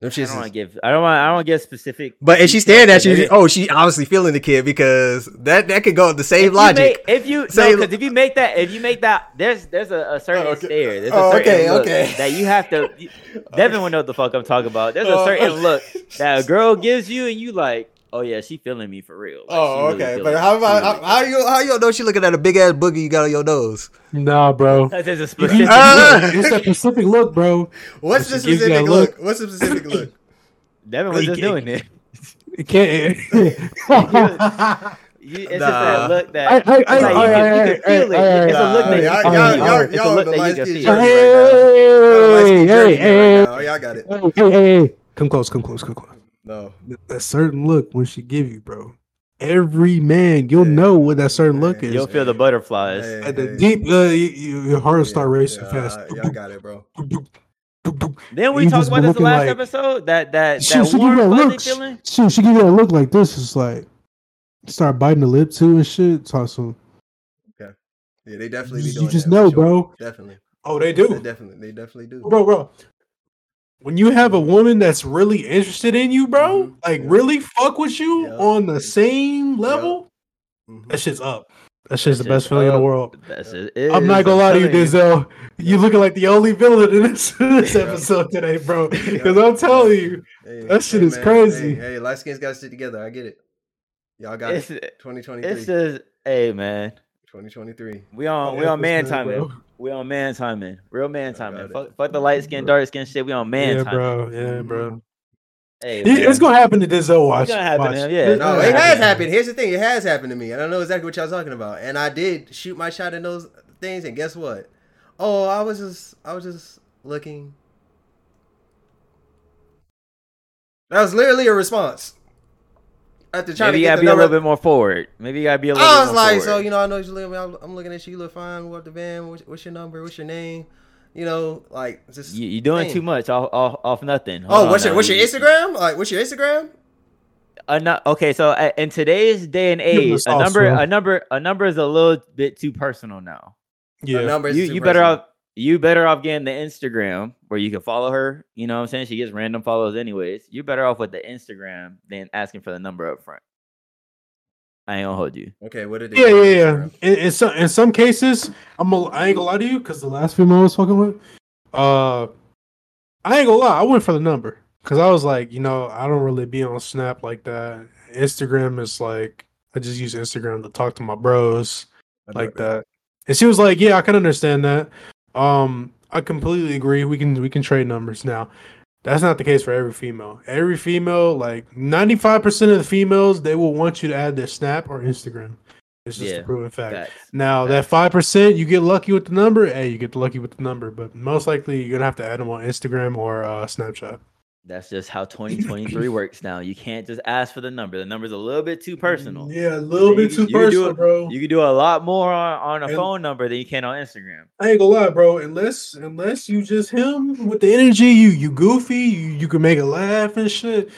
Them I don't want to give, I don't want, I don't want get specific. But if she's staring at you, oh, she obviously feeling the kid because that that could go the if same you logic. make- if you Say- no, because if you make that, if you make that, there's there's a, a certain Oh, okay. stare, there's a Oh, certain okay, look okay. that you have to. <laughs> Devin will know what the fuck I'm talking about. There's a Oh, certain look that a girl gives you, and you like, oh yeah, she feeling me for real. Like, oh, really okay. But how about how, how you how you know she looking at a big ass boogie you got on your nose? Nah, bro. <laughs> Because there's a specific keep- look. it's a specific look, bro. What's the She gives you specific look? look. What's the specific look? <laughs> Devin was just doing it. It can't. <laughs> You, it's just Nah. that look that I- I- it's like I- you, can, I- you can feel it. I- It's a look I- that you I- can y'all- feel. y'all- It's a y'all look the that you light can skin feel. shirt. hey, hey, hey, Oh, y'all got it. hey, hey, hey, come close, come close, come close. No. A certain look when she give you, bro. Every man, you'll know what that certain look is. You'll feel the butterflies. Hey, At the deep, uh, you, you, your heart will start racing yeah, fast. Y'all got it, bro. Then we talked about been this the last like- episode. That that She, that she give warm you a fuzzy look. feeling. She, she give you a look like this. It's like start biting the lip too and shit. It's some. Okay, yeah, they definitely You- be you just that, know, sure. bro. Definitely. Oh, they They definitely they definitely do. bro, bro. When you have a woman that's really interested in you, bro, Mhm. like Yeah. really fuck with you Yep. on the same level, Mhm. that shit's up. That shit's the best shit's feeling in the world. That's it. I'm not gonna lie to you, Denzel. You looking like the only villain in this, <laughs> this Yeah. episode today, bro. <laughs> Because I'm telling you, Hey, That shit hey, is man. crazy. Hey, hey light skins got to stick together. I get it. Y'all got It's it. 2023. it's just Hey man, 2023. we on we on man time, bro. We on man timing. Real man timing. got it. Fuck, fuck the light skin, dark skin shit. We on man yeah, timing. bro. Yeah, bro. Mm-hmm. Hey, It- It's gonna happen to Denzel Watch. It's gonna happen to watch. him, yeah. No, gonna it has happened. Here's the thing: it has happened to me, and I know exactly what y'all talking about. And I did shoot my shot in those things, and guess what? Oh, I was just, I was just looking. That was literally a response. After trying Maybe to you gotta the be a little bit more forward. Maybe you gotta be a little. I bit was more like, forward. so you know, I know you live. I'm, I'm looking at you. You look fine. What the van? What's, what's your number? What's your name? You know, like just. you, you're doing Dang. too much off off, off nothing. Hold Oh, on what's your now. what's your Instagram? Like, what's your Instagram? A nu- okay, so uh, in today's day and Give him the age, a number bro. a number a number is a little bit too personal now. A Yeah. number is You too you better off you better off getting the Instagram where you can follow her. You know what I'm saying? She gets random follows anyways. You're better off with the Instagram than asking for the number up front. I ain't gonna hold you. Okay, what did they Yeah, yeah, yeah. In, in some in some cases, I'm a, I ain't gonna lie to you because the last female I was fucking with, uh, I ain't gonna lie, I went for the number because I was like, you know, I don't really be on Snap like that. Instagram is like I just use Instagram to talk to my bros like that. And she was like, "Yeah, I can understand that. Um, I completely agree. We can we can trade numbers now. That's not the case for every female. Every female, like ninety five percent of the females, they will want you to add their Snap or Instagram. It's just Yeah, a proven fact. Facts. Now that five percent, you get lucky with the number. Hey, you get lucky with the number, but most likely you're gonna have to add them on Instagram or uh, Snapchat. That's just how 2023 <clears throat> works now. You can't just ask for the number. The number's a little bit too personal. Yeah, a little You bit too you personal, bro. You can do a lot more on, on a And- phone number than you can on Instagram. I ain't gonna lie, bro. Unless unless you just him with the energy, you you goofy, you, you can make a laugh and shit.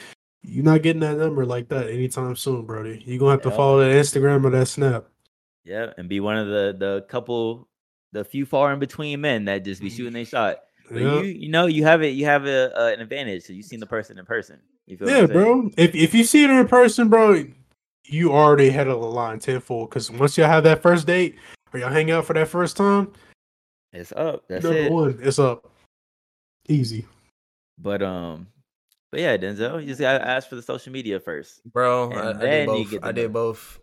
You're not getting that number like that anytime soon, Brody. You're gonna have to Yep. follow that Instagram or that Snap. Yeah, and be one of the the couple, the few far in between men that just be mm-hmm. shooting their shot. But Yeah, you, you know, you have it. You have a, uh, an advantage. So you've seen the person in person. You feel yeah, bro. If if you see it in person, bro, you already had a line tenfold. Because once y'all have that first date or y'all hang out for that first time, It's up. That's number it. one, it's up. Easy. But um, but yeah, Denzel, you just gotta ask for the social media first. Bro, And I, I then did you both. get the I did both.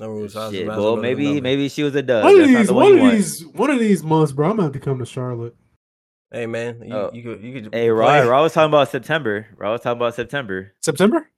No rules. Was Shit, well, go to the maybe maybe she was a dub. one of That's not these, the one one of these, one of these months, bro. I'm gonna have to come to Charlotte. Hey man, you, Oh. you could you could Hey, play- Raw, Raw was talking about September. Raw was talking about September. September.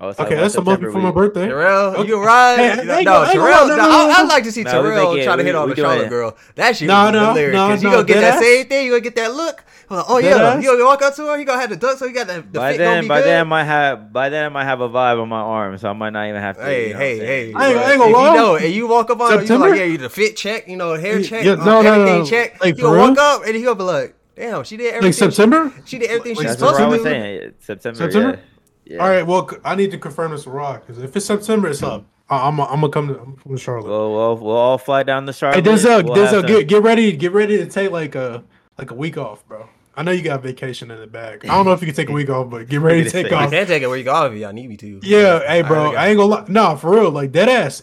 Raw was talking Okay, about that's a month September before my birthday. Terrell, Okay. you can ride. Hey, no, ain't no, gonna- I ain't Terrell. no, no, no, I, no. I'd like to see Nah, Terrell make it- try to we- hit on we the Charlotte it. girl. That shit No, was no, hilarious. no, Cause you no, gonna get that ass. same thing. You gonna get that look. Like, oh yeah, ass. you gonna walk up to her. You gonna have the duck, so you got the, the By fit gonna then, be by good. then, I might have by then I might have a vibe on my arm, so I might not even have to. Hey, you know what I'm hey, hey! I ain't- but gonna lie. you know, and you walk up on her, you September? like, yeah, you the fit check, you know, hair check, yeah, uh, no, no, everything check. You for gonna walk up and he gonna be like, damn, she did everything. Like September. She, she did everything she's That's what supposed Raw to do. saying. September. September? Yeah. yeah. All right. Well, I need to confirm this with Rock because if it's September, it's up. Hmm. I- I'm I'm gonna come to, I'm from Charlotte. Well, we'll we'll all fly down to hey, Charlotte. Denzel, We'll have Denzel, to- get get ready, get ready to take like a like a week off, bro. I know you got vacation in the bag. I don't know if you can take a week off, but get ready to Look at his take face. I off. can take it where you go if y'all need me to. Yeah, hey, bro. Alright, I ain't gonna lie. No, for real, like dead ass.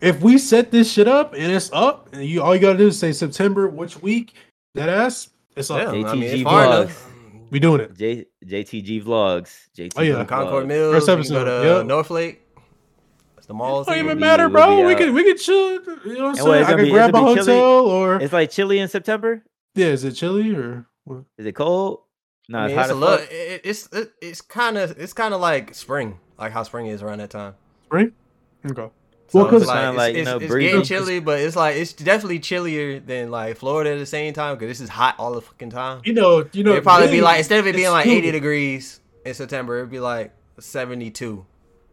If we set this shit up and it's up, and you all you gotta do is say September, which week, dead ass, it's up. Yeah, I mean, it's far enough. We doing it. J JTG vlogs. JTG Oh, yeah. vlogs. Concord Mills. First you can go episode, to yep. Northlake. It's the malls. Don't even matter, we'll bro. be We out. could we could chill. You know what I'm And saying? it's I gonna could be- grab a it's chilly? hotel or It's like chilly in September. yeah. Is it chilly or what? Is it cold? No, I it's mean, hot it's a as little. It, it's it, it's kind of it's kind of like spring, like how spring is around that time. spring? Okay. So Well, 'cause- it's Kinda like, like, it's, you know, it's breezy. getting chilly, but it's like it's definitely chillier than like Florida at the same time because this is hot all the fucking time. You know, you know, It'd probably be like instead of it being like stupid. 80 degrees in September, it'd be like 72,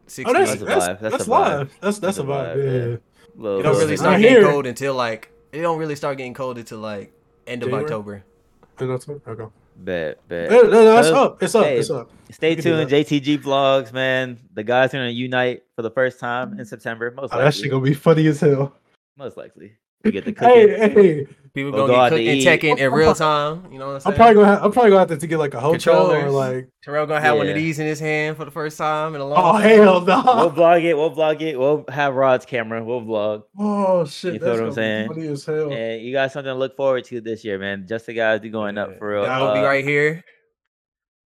60. Oh, that's That's that's vibe. That's that's a vibe. live. That's that's That's a a vibe. vibe, Yeah. yeah. Little- it don't really start getting cold until like it don't really start getting cold until like end of January? October. And that's it? Okay. Bet, bet. No, no, no, it's So, up. It's up. hey, It's up. Stay We can do tuned, JTG vlogs, man. The guys are gonna unite for the first time in September. Most Oh, that shit gonna be funny as hell. Most likely. We get the cooking. Hey, hey, People We'll gonna go out get to cooked and eat. In real time. You know what I'm saying? I'm probably gonna have, I'm probably gonna have to get like a hotel or like Terrell gonna have one of these in his hand for the first time in a long oh time. hell We'll no. vlog it. We'll vlog it. We'll have Rod's camera. We'll vlog. Oh shit, You feel that's what I'm saying? be funny as hell. And you got something to look forward to this year, man. Just the guys be going up for real. I'll be Uh, right here.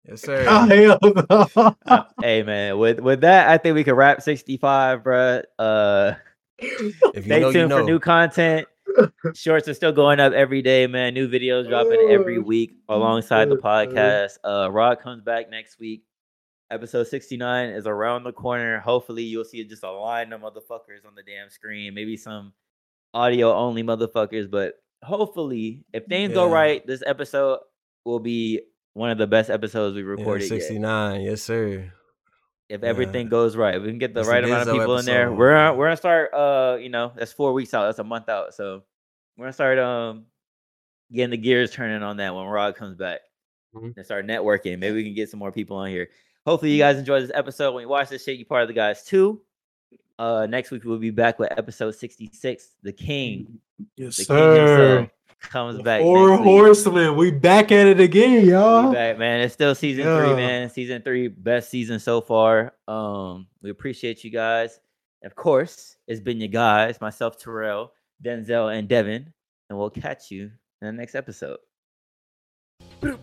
Yes, sir. <laughs> Oh hell no. <laughs> hey man, with with that, I think we could wrap 65, bruh. Uh <laughs> If you Stay know, tuned you know. for new content. Shorts are still going up every day, man. New videos dropping every Oh, week alongside the podcast. Uh Rod comes back next week. Episode 69 is around the corner. Hopefully you'll see just a line of motherfuckers on the damn screen. Maybe some audio only motherfuckers, but hopefully if things go right, this episode will be one of the best episodes we Yeah, recorded yet. 69. Yes, sir. If Yeah. everything goes right. We can get the It's right amount of people in there. We're gonna- we're gonna start. Uh, you know, that's four weeks out. That's a month out. So we're gonna start um getting the gears turning on that when Rod comes back Mhm. and start networking. Maybe we can get some more people on here. Hopefully, you guys enjoyed this episode. When you watch this shit, you part of the guys too. Uh, next week we'll be back with episode sixty six. The King, Yes, the King sir. himself, comes back. Four next horsemen. We back at it again, y'all. back, man. It's still season three, man. Season three, best season so far. Um, we appreciate you guys. Of course, it's been your guys, myself, Terrell, Denzel, and Devin, and we'll catch you in the next episode. Yeah.